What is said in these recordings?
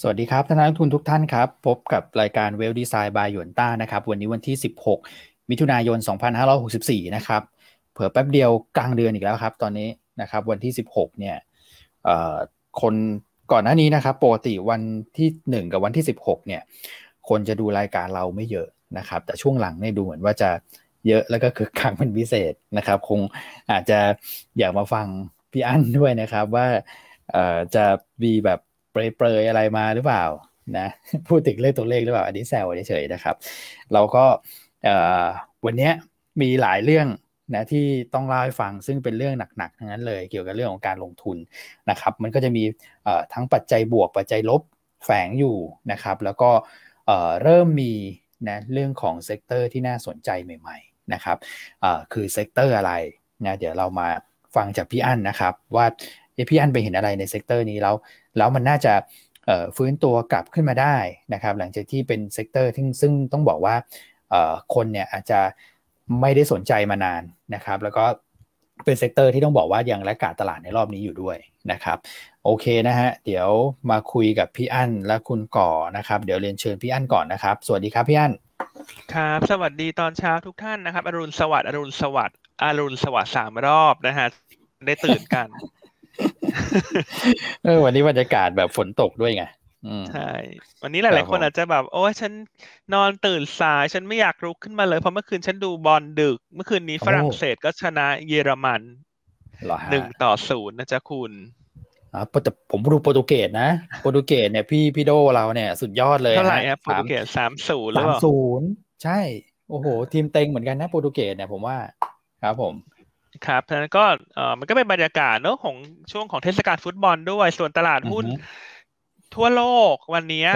สวัสดีครับท่านนักทุนทุกท่านครับ พบกับรายการเวลดีไซน์บายหยวนต้านะครับ วันนี้วันที่ 16 มิถุนายน 2564 นะครับ เผื่อแป๊บเดียวกลางเดือนอีกแล้วครับ ตอนนี้นะครับวันที่ 16 เนี่ยคนก่อนหน้านี้นะครับปกติวันที่ 1 กับวันที่ 16 เนี่ย คนจะดูรายการเราไม่เยอะนะครับ แต่ช่วงหลังเนี่ยดูเหมือนว่าจะเยอะแล้วก็คือคังเป็นพิเศษนะครับ คงอาจจะอยากมาฟังพี่อั้นด้วยนะครับว่าจะมีแบบ เปรยๆอะไรมาหรือเปล่านะพูดถึงเลขตัวเลขหรือเปล่าอันนี้แซวเฉยๆนะครับ เราก็วันนี้มีหลายเรื่องนะที่ต้องเล่าให้ฟังซึ่งเป็นเรื่องหนักๆทั้งนั้นเลย เกี่ยวกับเรื่องของการลงทุนนะครับ มันก็จะมีทั้งปัจจัยบวกปัจจัยลบแฝงอยู่นะครับ แล้วก็เริ่มมีนะเรื่องของ sector ที่น่าสนใจใหม่ ๆนะครับคือ sector อะไรนะเดี๋ยวเรามาฟังจากพี่อั้นนะครับว่า พี่อั้นไปเห็นอะไรใน sector นี้แล้วแล้วมันน่าจะฟื้นตัวกลับขึ้นมาได้นะครับหลังจากที่เป็น sector ที่ซึ่งต้องบอกว่าคนเนี่ยอาจจะไม่ได้สนใจมานานนะครับ แล้วก็เป็น sector ที่ต้องบอกว่ายัง laggard ตลาดในรอบนี้อยู่ด้วยนะครับโอเคนะฮะเดี๋ยวมาคุยกับพี่อั้นและคุณก่อนะครับ เดี๋ยวเรียนเชิญพี่อั้นก่อนนะครับ สวัสดีครับพี่อั้นครับ สวัสดีตอนเช้าทุกท่านนะครับ อรุณสวัสดิ์อรุณสวัสดิ์อรุณสวัสดิ์สามรอบนะฮะได้ตื่นกัน เออวันนี้บรรยากาศแบบฝนตกด้วยไงใช่ วันนี้หลาย ๆ คนอาจจะแบบ โอ้ฉันนอนตื่นสาย ฉันไม่อยากลุกขึ้นมาเลย เพราะเมื่อคืนฉันดูบอลดึก เมื่อคืนนี้ฝรั่งเศสก็ชนะเยอรมันหนึ่งต่อศูนย์นะจ๊ะคุณอ่าแต่ผมดูโปรตุเกสนะ โปรตุเกสเนี่ยพี่พี่โดเราเนี่ยสุดยอดเลยเท่าไหร่ครับโปรตุเกสสามศูนย์สามศูนย์ใช่ โอ้โห ทีมเต็งเหมือนกันนะโปรตุเกสเนี่ยผมว่า ครับผม ครับฉะนั้นก็เออมันก็เป็นบรรยากาศเนอะของช่วงของเทศกาลฟุตบอลด้วย ส่วนตลาดหุ้นทั่วโลกวันนี้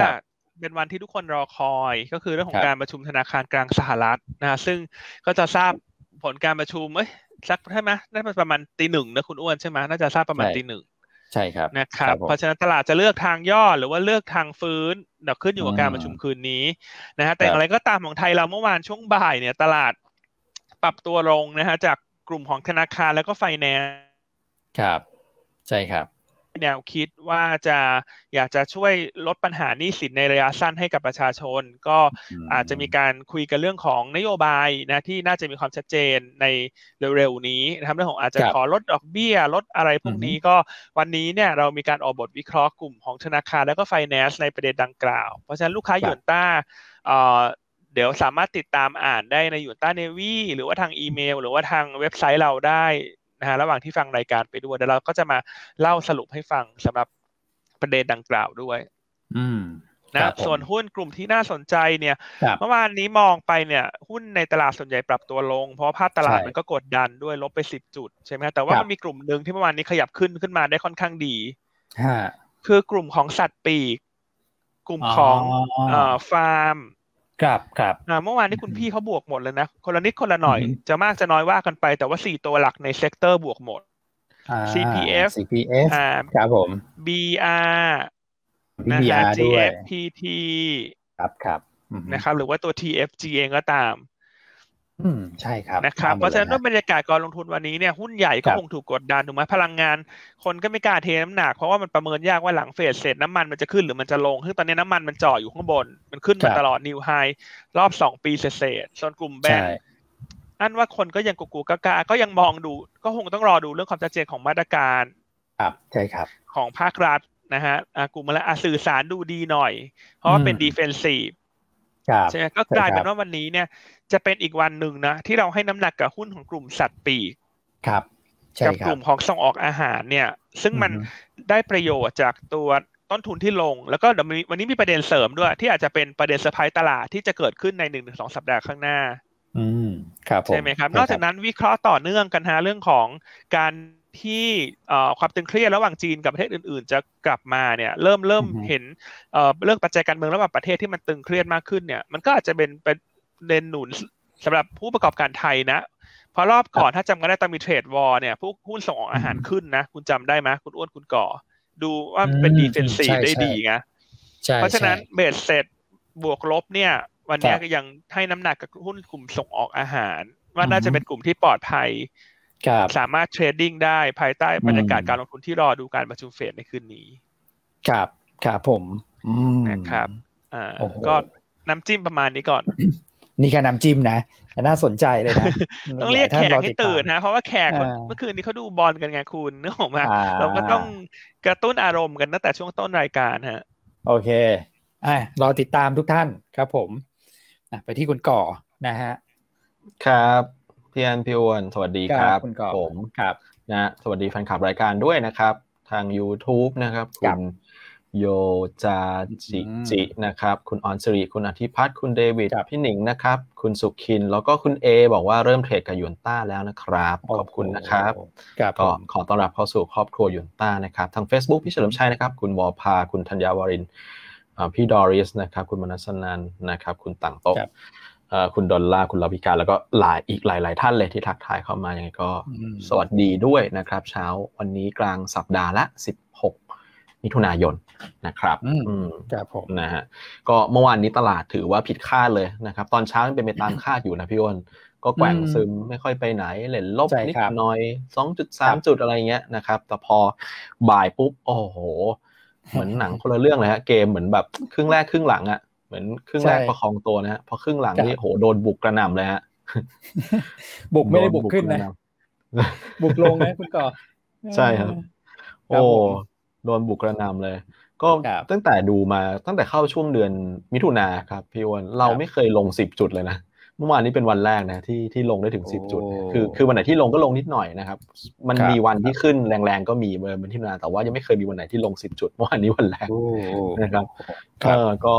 เป็นวันที่ทุกคนรอคอย ก็คือเรื่องของการประชุมธนาคารกลางสหรัฐนะซึ่งก็จะทราบผลการประชุมเอ้ยสักใช่ไหมได้ประมาณตีหนึ่งนะคุณอ้วนใช่ไหมน่าจะทราบประมาณตีหนึ่งใช่ครับนะครับ เพราะฉะนั้นตลาดจะเลือกทางย่อหรือว่าเลือกทางฟื้นเดี๋ยวขึ้นอยู่กับการประชุมคืนนี้นะฮะแต่อะไรก็ตามของไทยเราเมื่อวานช่วงบ่ายเนี่ย ตลาดปรับตัวลงนะฮะจาก กลุ่มของธนาคารแล้วก็ไฟแนนซ์ครับ ใช่ครับ แนวคิดว่าจะอยากจะช่วยลดปัญหาหนี้สินในระยะสั้นให้กับประชาชน ก็อาจจะมีการคุยกันเรื่องของนโยบายนะที่น่าจะมีความชัดเจนในเร็วๆนี้นะครับเรื่องของอาจจะขอลดดอกเบี้ยลดอะไรพวกนี้ก็วันนี้เนี่ยเรามีการออกบทวิเคราะห์กลุ่มของธนาคารแล้วก็ไฟแนนซ์ในประเด็นดังกล่าว เพราะฉะนั้นลูกค้าหยวนต้า เดี๋ยวสามารถติดตามอ่านได้ในยูต้าเนวีหรือว่าทางอีเมล หรือว่าทางเว็บไซต์เราได้นะฮะระหว่างที่ฟังรายการไปด้วยเดี๋ยวเราก็จะมาเล่าสรุปให้ฟังสำหรับประเด็นดังกล่าวด้วย อืมนะส่วนหุ้นกลุ่มที่น่าสนใจเนี่ยเมื่อวานนี้มองไปเนี่ย หุ้นในตลาดส่วนใหญ่ปรับตัวลง เพราะภาพตลาดมันก็กดดันด้วยลบไปสิบจุดใช่ไหมแต่ว่ามันมีกลุ่มหนึ่งที่เมื่อวานนี้ขยับขึ้นขึ้นมาได้ค่อนข้างดีคือกลุ่มของสัตว์ปีก กลุ่มของฟาร์ม ครับครับเมื่อวานที่คุณพี่เขาบวกหมดเลยนะ คนละนิดคนละหน่อย จะมากจะน้อยว่ากันไป แต่ว่าสี่ตัวหลักใน sector บวกหมด CPF CPF ครับผม BR นะฮะ GFPT ครับครับนะครับหรือว่าตัว TFG เองก็ตาม อืม ใช่ครับนะครับเพราะฉะนั้นด้วยบรรยากาศการลงทุนวันนี้เนี่ยหุ้นใหญ่ก็คงถูกกดดันถูกไหมพลังงาน คนก็ไม่กล้าเทน้ำหนักเพราะว่ามันประเมินยากว่าหลังเฟสเสร็จน้ำมันมันจะขึ้นหรือมันจะลงซึ่งตอนนี้น้ำมันมันจ่ออยู่ข้างบน มันขึ้นมาตลอดนิวไฮรอบสองปีเศษส่วนกลุ่มแบงก์อันว่าคนก็ยังกูกกาก็ยังมองดู ก็คงต้องรอดูเรื่องความชัดเจนของมาตรการครับใช่ครับ ของภาครัฐนะฮะกลุ่มละสื่อสารดูดีหน่อย เพราะว่าเป็นดีเฟนซีฟ ใช่ไหมก็กลายเป็นว่าวันนี้เนี่ย จะเป็นอีกวันหนึ่งนะ ที่เราให้น้ำหนักกับหุ้นของกลุ่มสัตว์ปีกครับกับกลุ่มของส่งออกอาหารเนี่ย ซึ่งมันได้ประโยชน์จากตัวต้นทุนที่ลง แล้วก็วันนี้มีประเด็นเสริมด้วย ที่อาจจะเป็นประเด็นเซอร์ไพรส์ตลาดที่จะเกิดขึ้นในหนึ่งถึงสองสัปดาห์ข้างหน้า อืมครับใช่ไหมครับ นอกจากนั้นวิเคราะห์ต่อเนื่องกันฮะเรื่องของการ ที่ความตึงเครียดระหว่างจีนกับประเทศอื่น ๆ จะกลับมาเนี่ยเริ่มเริ่มเห็นเรื่องปัจจัยการเมืองระหว่างประเทศที่มันตึงเครียดมากขึ้นเนี่ยมันก็อาจจะเป็นเป็นเด่นหนุนสำหรับผู้ประกอบการไทยนะเพราะรอบก่อนถ้าจำกันได้ตอนมี trade war เนี่ยพวกหุ้นส่งออกอาหารขึ้นนะ คุณจำได้ไหมคุณอ้วนคุณก่อ ดูว่าเป็น defensive ได้ดีไงเพราะฉะนั้นเบสเซ็ตบวกลบเนี่ย วันนี้ก็ยังให้น้ำหนักกับหุ้นกลุ่มส่งออกอาหาร ว่าน่าจะเป็นกลุ่มที่ปลอดภัย สามารถ trading ได้ภายใต้บรรยากาศการลงทุนที่รอดูการประชุมเฟดในคืนนี้ ครับครับผมนะครับอ่าก็น้ำจิ้มประมาณนี้ก่อน นี่แค่น้ำจิ้มนะน่าสนใจเลยนะต้องเรียกแขกให้ตื่นนะ เพราะว่าแขกเมื่อคืนนี้เขาดูบอลกันไงคุณนึกออกมาเราก็ต้องกระตุ้นอารมณ์กันตั้งแต่ช่วงต้นรายการฮะ โอเคอ่ารอติดตามทุกท่านครับผมไปที่คุณก่อนะฮะ ครับ พี่อันพี่อ้วนสวัสดีครับคุณก่อผมครับนะสวัสดีแฟนคลับรายการด้วยนะครับ ทาง YouTube นะครับคุณโยจาจิจินะครับ คุณออนสิริคุณอธิพัฒน์คุณเดวิดพี่หนิงนะครับ คุณสุขิน แล้วก็คุณเอบอกว่าเริ่มเทรดกับยูนต้าแล้วนะครับ ขอบคุณนะครับก็ขอต้อนรับเข้าสู่ครอบครัวยูนต้านะครับ ทาง Facebook พี่เฉลิมชัยนะครับ คุณวอพาคุณธัญญาวรินพี่ดอริสนะครับ คุณมนัสนันนะครับ คุณต่างโต๊ะ คุณดอลลาคุณลาวิกา แล้วก็หลายอีกหลาย ๆ ท่านเลยที่ทักทายเข้ามาอย่างไรก็ สวัสดีด้วยนะครับ เช้าวันนี้กลางสัปดาห์ละ 16 มิถุนายนนะครับครับผมนะฮะก็เมื่อวานนี้ตลาดถือว่าผิดคาดเลยนะครับ ตอนเช้าเป็นไปตามคาดอยู่นะพี่อ้นก็แกว่งซึมไม่ค่อยไปไหนเล่นลบนิดหน่อยสองจุดสามจุดอะไรเงี้ยนะครับ แต่พอบ่ายปุ๊บ โอ้โห เหมือนหนังคนละเรื่องเลยฮะเกมเหมือนแบบครึ่งแรกครึ่งหลังอะเห มือนครึ่งแรกประคองตัวนะฮะพอครึ่งหลังนี่โหโดนบุกกระหน่ำเลยฮะบุกไม่ได้บุกขึ้นนะ บุกลงนะคุณก่อใช่ครับโอ้โดนบุกกระหน่ำเลย ก็ตั้งแต่ดูมาตั้งแต่เข้าช่วงเดือนมิถุนาครับพี่วอนเราไม่เคยลงสิบจุดเลยนะเมื่อวานนี้เป็นวันแรกนะที่ที่ลงได้ถึงสิบจุด คือคือวันไหนที่ลงก็ลงนิดหน่อยนะครับ มันมีวันที่ขึ้นแรงๆก็มีเมื่อวันที่นาแต่ว่ายังไม่เคยมีวันไหนที่ลงสิบจุดเมื่อวานนี้วันแรกนะครับก็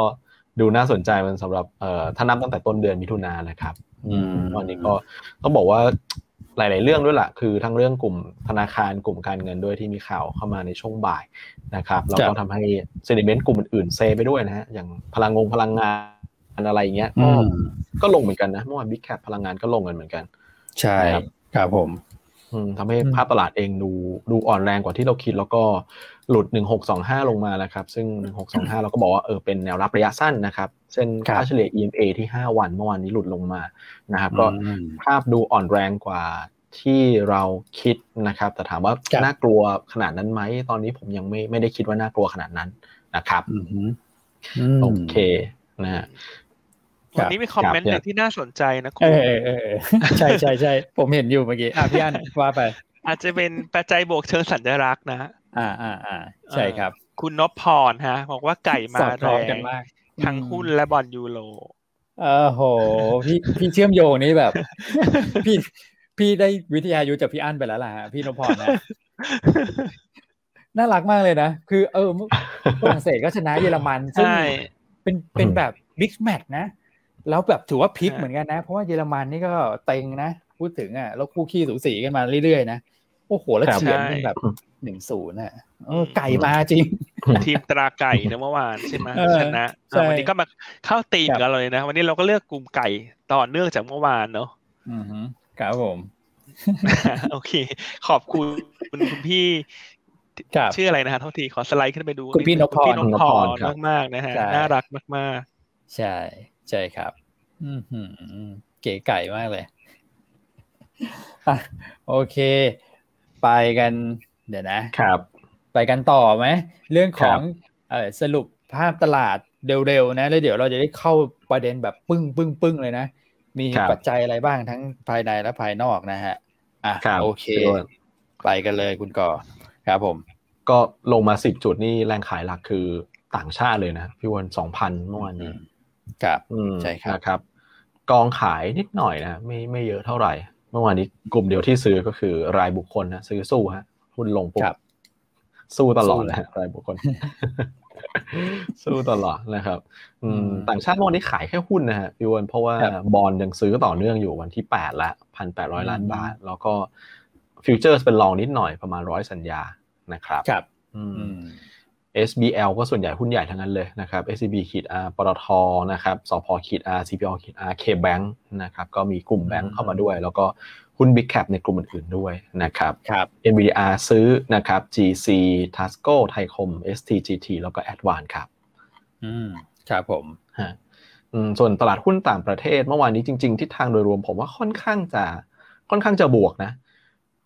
ดูน่าสนใจมันสำหรับเอ่อถ้านับตั้งแต่ต้นเดือนมิถุนายนนะครับอืมวันนี้ก็ต้องบอกว่าหลาย ๆ เรื่องด้วยล่ะคือทั้งเรื่องกลุ่มธนาคารกลุ่มการเงินด้วยที่มีข่าวเข้ามาในช่วงบ่ายนะครับแล้วก็ทำให้เซนิเมนต์กลุ่มอื่นๆเซไปด้วยนะฮะอย่างพลังงงพลังงานอะไรเงี้ยก็ก็ลงเหมือนกันนะเมื่อวานบิ๊กแคปพลังงานก็ลงกันเหมือนกัน ใช่ครับผม ทำให้ภาพตลาดเองดูดูอ่อนแรงกว่าที่เราคิด แล้วก็หลุด 1625 ลงมาแล้วครับ ซึ่ง 1625 เราก็บอกว่าเออเป็นแนวรับระยะสั้นนะครับเส้นค่าเฉลี่ย EMA ที่ 5 วันเมื่อวานนี้หลุดลงมานะครับ ก็ภาพดูอ่อนแรงกว่าที่เราคิดนะครับ แต่ถามว่าน่ากลัวขนาดนั้นไหมตอนนี้ผมยังไม่ไม่ได้คิดว่าน่ากลัวขนาดนั้นนะครับโอเคนะ วันนี้มีคอมเมนต์หนึ่งที่น่าสนใจนะคุณใช่ใช่ใช่ผมเห็นอยู่เมื่อกี้อะพี่อันว่าไป อาจจะเป็นปัจจัยบวกเชิงสัญลักษณ์นะ อ่าอ่าอ่าใช่ครับ คุณนพพรฮะ บอกว่าไก่มาแรงทั้งหุ้นและบอลยูโรเออโห พี่พี่เชื่อมโยงนี่แบบ พี่พี่ได้วิทยายุจากพี่อั้นไปแล้วล่ะพี่นพพรนะน่ารักมากเลยนะ คือเออฝรั่งเศสก็ชนะเยอรมันซึ่งเป็นเป็นแบบบิ๊กแมตช์นะ แล้วแบบถือว่าพลิกเหมือนกันนะ เพราะว่าเยอรมันนี่ก็เต็งนะ พูดถึงอะแล้วคู่ขี้สูสีกันมาเรื่อยๆนะโอ้โหแล้วเฉียนเป็นแบบหนึ่งศูนย์อะเออไก่มาจริง ทีมตราไก่นะเมื่อวานใช่ไหมชนะวันนี้ก็มาเข้าตีมกันเลยนะ วันนี้เราก็เลือกกลุ่มไก่ต่อเนื่องจากเมื่อวานเนาะอือครับผมโอเค ขอบคุณคุณพี่ชื่ออะไรนะฮะทุกทีขอสไลด์ขึ้นไปดูคุณพี่นพพรนพพรมากๆนะฮะน่ารักมากๆ ใช่ ใช่ครับ อืมเก๋ไก่มากเลยอะโอเค ไปกันเดี๋ยวนะครับ ไปกันต่อไหมเรื่องของเออสรุปภาพตลาดเร็วๆนะแล้วเดี๋ยวเราจะได้เข้าประเด็นแบบปึ้งปึ้งปึ้งเลยนะ มีปัจจัยอะไรบ้างทั้งภายในและภายนอกนะฮะ อะโอเค ไปกันเลยคุณก่อครับผม ก็ลงมาสิบจุดนี่แรงขายหลักคือต่างชาติเลยนะ พี่วันสองพันเมื่อวานนี้ ครับใช่ครับครับ กองขายนิดหน่อยนะไม่ไม่เยอะเท่าไหร่ เมื่อวานนี้กลุ่มเดียวที่ซื้อก็คือรายบุคคลนะซื้อสู้ฮะหุ้นลงปุ๊บสู้ตลอดเลยรายบุคคล สู้ตลอดนะครับ อืมต่างชาติเมื่อวานนี้ขายแค่หุ้นนะฮะพี่วันเพราะว่าบอลยังซื้อต่อเนื่องอยู่วันที่แปดละพันแปดร้อยล้านบาท แล้วก็ฟิวเจอร์สเป็นรองนิดหน่อยประมาณร้อยสัญญานะครับ ครับ อืม SBL ก็ส่วนใหญ่หุ้นใหญ่ทั้งนั้นเลยนะครับ SCB ขีด R ปตทนะครับสพขีด R CPO ขีด R KBank นะครับก็มีกลุ่มแบงค์เข้ามาด้วย แล้วก็หุ้น Big Cap ในกลุ่มอื่นๆด้วยนะครับครับ NVDR ซื้อนะครับ GC Tasco ไทยคม STGT แล้วก็ Advance ครับอืมครับผมฮะส่วนตลาดหุ้นต่างประเทศเมื่อวานนี้จริง ๆ ทิศทางโดยรวมผมว่าค่อนข้างจะค่อนข้างจะบวกนะ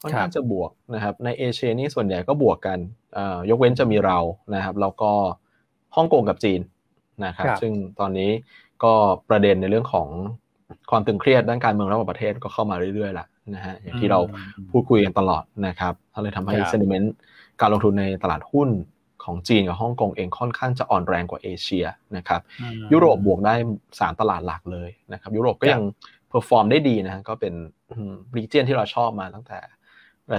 ค่อนข้างจะบวกนะครับ ในเอเชียนี่ส่วนใหญ่ก็บวกกันยกเว้นจะมีเรานะครับ แล้วก็ฮ่องกงกับจีนนะครับ ซึ่งตอนนี้ก็ประเด็นในเรื่องของความตึงเครียดด้านการเมืองระหว่างประเทศก็เข้ามาเรื่อยๆละนะฮะอย่างที่เราพูดคุยกันตลอดนะครับก็เลยทำให้เซนิเมนต์การลงทุนในตลาดหุ้นของจีนกับฮ่องกงเองค่อนข้างจะอ่อนแรงกว่าเอเชียนะครับ ยุโรปบวกได้3ตลาดหลักเลยนะครับ ยุโรปก็ยังperform ได้ดีนะก็เป็น region ที่เราชอบมาตั้งแต่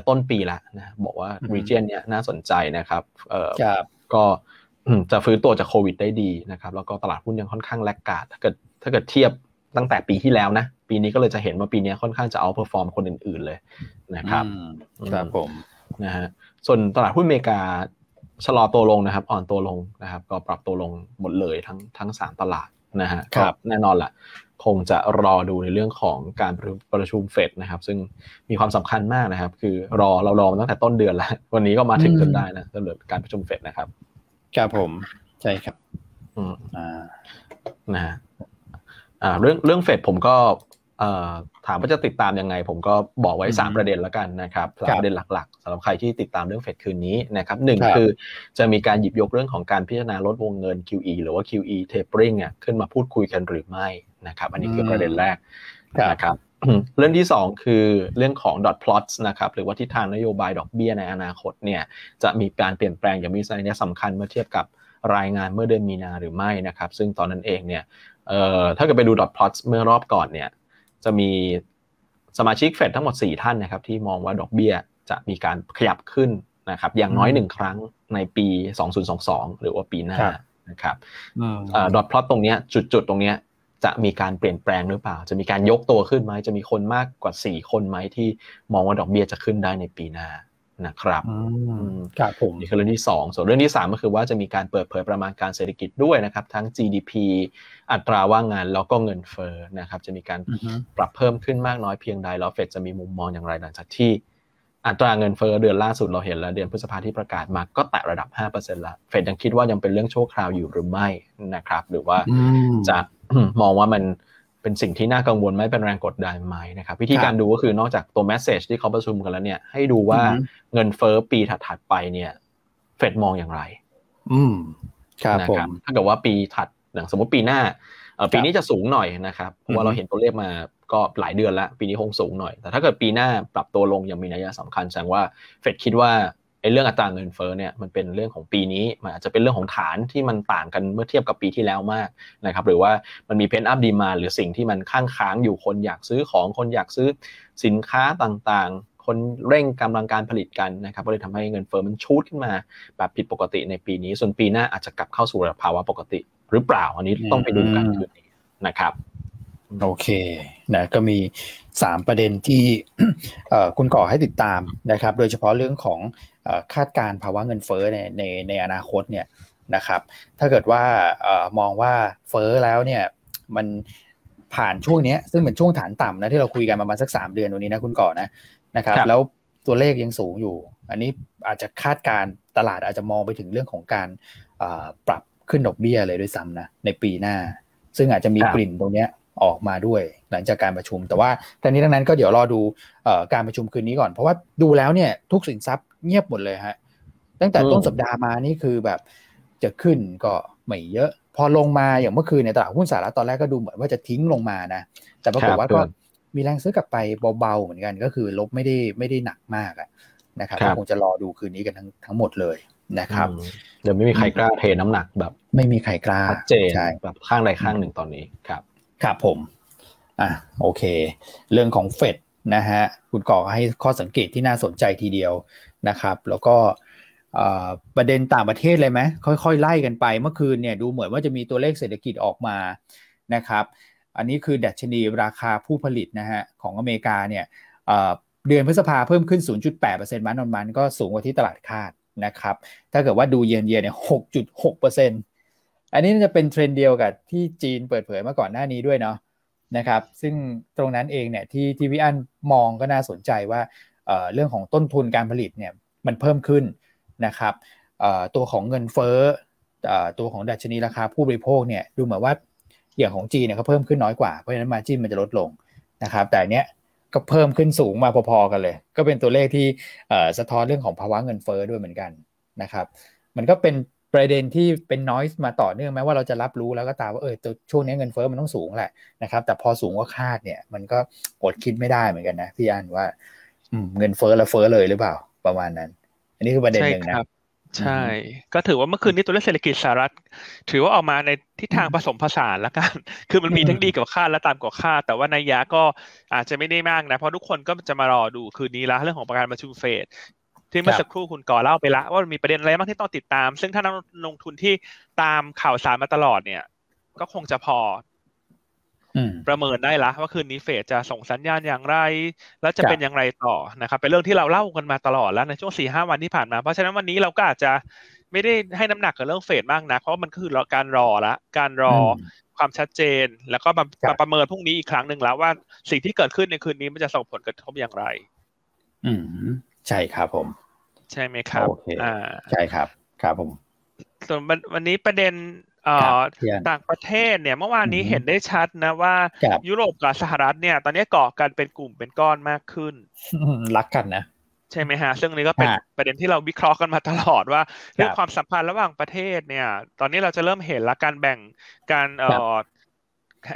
ต้นปีแล้วนะบอกว่า region เนี้ยน่าสนใจนะครับเออก็จะฟื้นตัวจากโควิดได้ดีนะครับแล้วก็ตลาดหุ้นยังค่อนข้าง laggard ถ้าเกิดถ้าเกิดเทียบตั้งแต่ปีที่แล้วนะ ปีนี้ก็เลยจะเห็นว่าปีนี้ค่อนข้างจะ outperform คนอื่น ๆเลยนะครับครับผมนะฮะส่วนตลาดหุ้นอเมริกาชะลอตัวลงนะครับ อ่อนตัวลงนะครับ ก็ปรับตัวลงหมดเลยทั้งทั้งสามตลาดนะฮะครับแน่นอนแหละ คงจะรอดูในเรื่องของการประชุมเฟดนะครับ ซึ่งมีความสำคัญมากนะครับ คือรอเรารอมาตั้งแต่ต้นเดือนแล้ว วันนี้ก็มาถึงจนได้นะสำหรับการประชุมเฟดนะครับครับผมใช่ครับอืมอ่านะฮะอ่าเรื่องเรื่องเฟดผมก็ถามว่าจะติดตามยังไง ผมก็บอกไว้ 3 ประเด็นแล้วกันนะครับสามประเด็นหลักๆสำหรับใครที่ติดตามเรื่องเฟดคืนนี้นะครับหนึ่งคือจะมีการหยิบยกเรื่องของการพิจารณาลดวงเงิน QE หรือว่า QE tapering อะขึ้นมาพูดคุยกันหรือไม่ นะครับ อันนี้คือประเด็นแรกนะครับเรื่องที่ 2 คือเรื่องของ dot plots นะครับหรือว่าทิศทางนโยบายดอกเบี้ยในอนาคตเนี่ยจะมีการเปลี่ยนแปลงอย่างมีนัยสำคัญเมื่อเทียบกับรายงานเมื่อเดือนมีนาหรือไม่นะครับ ซึ่งตอนนั้นเองเนี่ยถ้าเกิดไปดู dot plots เมื่อรอบก่อนเนี่ยจะมีสมาชิกเฟดทั้งหมด 4 ท่านนะครับที่มองว่าดอกเบี้ยจะมีการขยับขึ้นนะครับอย่างน้อยหนึ่งครั้งในปี 2022 หรือว่าปีหน้านะครับดอทพลอตตรงนี้จุดๆ ตรงนี้ จะมีการเปลี่ยนแปลงหรือเปล่า จะมีการยกตัวขึ้นไหม จะมีคนมากกว่า 4 คนไหมที่มองว่าดอกเบี้ยจะขึ้นได้ในปีหน้านะครับครับผมนี่คือเรื่องที่ 2 ส่วนเรื่องที่ 3 ก็คือว่าจะมีการเปิดเผยประมาณการเศรษฐกิจด้วยนะครับ ทั้ง GDP อัตราว่างงานแล้วก็เงินเฟ้อนะครับ จะมีการปรับเพิ่มขึ้นมากน้อยเพียงใดแล้วเฟดจะมีมุมมองอย่างไรหลังจากที่ อัตราเงินเฟ้อเดือนล่าสุดเราเห็นแล้วเดือนพฤษภาที่ประกาศมาก็แตะระดับ5%แล้วเฟดยังคิดว่ายังเป็นเรื่องชั่วคราวอยู่หรือไม่นะครับ หรือว่าจะ มองว่ามันเป็นสิ่งที่น่ากังวลไม่เป็นแรงกดดันไหมนะครับวิธีการดูก็คือนอกจากตัวแมสเซจที่เขาประชุมกันแล้วเนี่ย ให้ดูว่าเงินเฟ้อปีถัดๆไปเนี่ย เฟดมองอย่างไร อืมครับผมถ้าเกิดว่าปีถัดอย่างสมมติปีหน้าปีนี้จะสูงหน่อยนะครับเพราะว่าเราเห็นตัวเลขมาก็หลายเดือนแล้ว ปีนี้คงสูงหน่อย แต่ถ้าเกิดปีหน้าปรับตัวลงยังมีนัยสำคัญแสดงว่าเฟดคิดว่า ไอ้เรื่องอัตราเงินเฟ้อเนี่ยมันเป็นเรื่องของปีนี้มันอาจจะเป็นเรื่องของฐานที่มันต่างกันเมื่อเทียบกับปีที่แล้วมากนะครับหรือว่ามันมี pent-up demand หรือสิ่งที่มันข้างค้างอยู่คนอยากซื้อของคนอยากซื้อสินค้าต่างๆ คนเร่งกำลังการผลิตกันนะครับก็เลยทำให้เงินเฟ้อมัน shoot ขึ้นมาแบบผิดปกติในปีนี้ ส่วนปีหน้าอาจจะกลับเข้าสู่ภาวะปกติ หรือเปล่าอันนี้ต้องไปดูกันคืนนี้นะครับโอเคนะก็มีสามประเด็นที่คุณก่อให้ติดตามนะครับ โดยเฉพาะเรื่องของ คาดการภาวะเงินเฟ้อในในในอนาคตเนี่ยนะครับ ถ้าเกิดว่ามองว่าเฟ้อแล้วเนี่ยมันผ่านช่วงนี้ซึ่งเป็นช่วงฐานต่ำนะที่เราคุยกันประมาณสักสามเดือนวันนี้นะคุณก่อนะนะครับ แล้วตัวเลขยังสูงอยู่ อันนี้อาจจะคาดการตลาดอาจจะมองไปถึงเรื่องของการปรับขึ้นดอกเบี้ยเลยด้วยซ้ำนะในปีหน้า ซึ่งอาจจะมีกลิ่นตรงนี้ออกมาด้วยหลังจากการประชุม แต่ว่าทั้งนี้ทั้งนั้นก็เดี๋ยวรอดูการประชุมคืนนี้ก่อน เพราะว่าดูแล้วเนี่ยทุกสินทรัพย์ เงียบหมดเลยฮะ ตั้งแต่ต้นสัปดาห์มานี่คือแบบจะขึ้นก็ไม่เยอะ พอลงมาอย่างเมื่อคืนในตลาดหุ้นสหรัฐตอนแรกก็ดูเหมือนว่าจะทิ้งลงมานะ แต่ปรากฏว่าก็มีแรงซื้อกลับไปเบาๆเหมือนกันก็คือลบไม่ได้ไม่ได้หนักมากนะครับคงจะรอดูคืนนี้กันทั้งทั้งหมดเลยนะครับเดี๋ยวไม่มีใครกล้าเทน้ำหนักแบบ ไม่มีใครกล้าชัดเจนแบบข้างใดข้างหนึ่งตอนนี้ครับครับผมอะโอเค เรื่องของเฟดนะฮะคุณก่อให้ข้อสังเกตที่น่าสนใจทีเดียว นะครับ แล้วก็ประเด็นต่างประเทศเลยไหมค่อยๆ ไล่กันไปเมื่อคืนเนี่ยดูเหมือนว่าจะมีตัวเลขเศรษฐกิจออกมานะครับอันนี้คือดัชนีราคาผู้ผลิตนะฮะของอเมริกาเนี่ยเดือนพฤษภาเพิ่มขึ้น 0.8% month on month ก็สูงกว่าที่ตลาดคาดนะครับถ้าเกิดว่าดูเยือนเยียเนี่ย 6.6%อันนี้จะเป็นเทรนเดียวกับที่จีนเปิดเผยมาก่อนหน้านี้ด้วยเนาะนะครับซึ่งตรงนั้นเองเนี่ยที่ที่พี่อั้นมองก็น่าสนใจว่า เรื่องของต้นทุนการผลิตเนี่ยมันเพิ่มขึ้นนะครับตัวของเงินเฟ้อตัวของดัชนีราคาผู้บริโภคเนี่ยดูเหมือนว่าอย่างของจีนเนี่ยเขาเพิ่มขึ้นน้อยกว่าเพราะฉะนั้นมาจิ้นมันจะลดลงนะครับ แต่เนี้ยก็เพิ่มขึ้นสูงมาพอๆกันเลย ก็เป็นตัวเลขที่สะท้อนเรื่องของภาวะเงินเฟ้อด้วยเหมือนกันนะครับ มันก็เป็นประเด็นที่เป็นน้อยมาต่อเนื่องแม้ว่าเราจะรับรู้แล้วก็ตามว่าเออช่วงนี้เงินเฟ้อมันต้องสูงแหละนะครับ แต่พอสูงกว่าคาดเนี่ยมันก็อดคิดไม่ได้เหมือนกันนะพี่อันว่า เงินเฟ้อแล้วเฟ้อเลยหรือเปล่า ประมาณนั้น อันนี้คือประเด็นหนึ่งนะใช่ ก็ถือว่าเมื่อคืนนี้ตัวเลขเศรษฐกิจสหรัฐ ถือว่าออกมาในทิศทางผสมผสานแล้วกัน คือมันมีทั้งดีกว่าคาดและตามกว่าคาด แต่ว่าในยะก็อาจจะไม่ได้มากนะ เพราะทุกคนก็จะมารอดูคืนนี้ละเรื่องของประการประชุมเฟดที่เมื่อสักครู่คุณก่อเล่าไปละว่ามีประเด็นอะไรบ้างที่ต้องติดตาม ซึ่งถ้านักลงทุนที่ตามข่าวสารมาตลอดเนี่ย ก็คงจะพอ ประเมินได้ละว่าคืนนี้เฟดจะส่งสัญญาณอย่างไร แล้วจะเป็นอย่างไรต่อนะครับเป็นเรื่องที่เราเล่ากันมาตลอดแล้วในช่วงสี่ห้าวันที่ผ่านมา เพราะฉะนั้นวันนี้เราก็อาจจะไม่ได้ให้น้ำหนักกับเรื่องเฟดมากนะเพราะมันคือการรอละการรอความชัดเจน แล้วก็มาประเมินพรุ่งนี้อีกครั้งหนึ่งแล้วว่าสิ่งที่เกิดขึ้นในคืนนี้มันจะส่งผลกระทบอย่างไร อืมใช่ครับผม ใช่ไหมครับอ่าใช่ครับ ครับผมส่วนวันนี้ประเด็น ต่างประเทศเนี่ยเมื่อวานนี้เห็นได้ชัดนะว่า ยุโรปกับสหรัฐเนี่ย ตอนนี้เกาะกันเป็นกลุ่มเป็นก้อนมากขึ้น รักกันนะใช่ไหมฮะ ซึ่งนี้ก็เป็นประเด็นที่เราวิเคราะห์กันมาตลอดว่า เรื่องความสัมพันธ์ระหว่างประเทศเนี่ย ตอนนี้เราจะเริ่มเห็นละการแบ่งการเอ่อ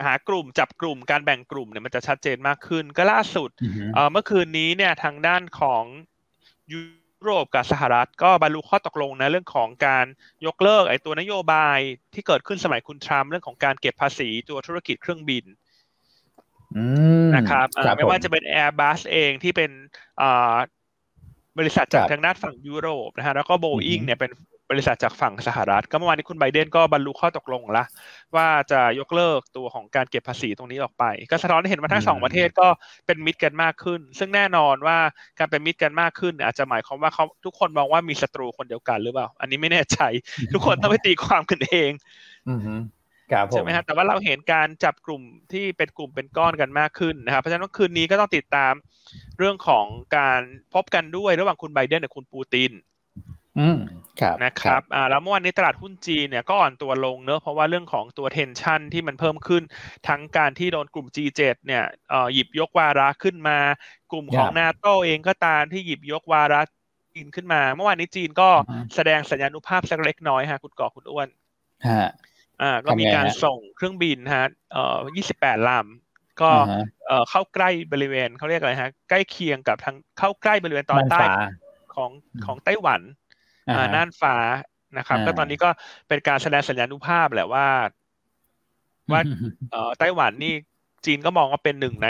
หากลุ่มจับกลุ่มการแบ่งกลุ่มเนี่ยมันจะชัดเจนมากขึ้น ก็ล่าสุดเเมื่อคืนนี้เนี่ยทางด้านของยุ โรปกับสหรัฐก็บรรลุข้อตกลงนะเรื่องของการยกเลิกไอ้ตัวนโยบายที่เกิดขึ้นสมัยคุณทรัมป์เรื่องของการเก็บภาษีตัวธุรกิจเครื่องบินนะครับไม่ว่าจะเป็น Airbus เองที่เป็นบริษัทจากทางด้านฝั่งยุโรปนะฮะแล้วก็ Boeing เนี่ยเป็น บริษัทจากฝั่งสหรัฐ ก็เมื่อวานนี้คุณไบเดนก็บรรลุข้อตกลงละว่าจะยกเลิกตัวของการเก็บภาษีตรงนี้ออกไป ก็สะท้อนให้เห็นว่าทั้งสองประเทศก็เป็นมิตรกันมากขึ้น ซึ่งแน่นอนว่าการเป็นมิตรกันมากขึ้น อาจจะหมายความว่าเขาทุกคนมองว่ามีศัตรูคนเดียวกันหรือเปล่า อันนี้ไม่แน่ใจ ทุกคนต้องไปตีความกันเองใช่ไหมฮะแต่ว่าเราเห็นการจับกลุ่มที่เป็นกลุ่มเป็นก้อนกันมากขึ้นนะครับ เพราะฉะนั้นคืนนี้ก็ต้องติดตามเรื่องของการพบกันด้วยระหว่างคุณไบเดนกับคุณปูติน อืมครับนะครับอ่าแล้วเมื่อวานนี้ตลาดหุ้นจีนเนี่ยก็อ่อนตัวลงเนอะเพราะว่าเรื่องของตัวเทนชันที่มันเพิ่มขึ้น ทั้งการที่โดนกลุ่ม G7 เนี่ยเอ่อหยิบยกวาระขึ้นมา กลุ่มของนาโตเองก็ตามที่หยิบยกวาระจีนขึ้นมา เมื่อวานนี้จีนก็แสดงสัญญาณุภาพสักเล็กน้อยฮะคุณก่อคุณอ้วนฮะอ่าก็มีการส่งเครื่องบินฮะเอ่อ28ลำก็เอ่อเข้าใกล้บริเวณเขาเรียกอะไรฮะ ใกล้เคียงกับทางเข้าใกล้บริเวณตอนใต้ของของไต้หวัน น่านฟ้านะครับ ก็ตอนนี้ก็เป็นการแสดงสัญญาณุภาพแหละว่า ว่าไต้หวันนี่จีนก็มองว่าเป็นหนึ่งใน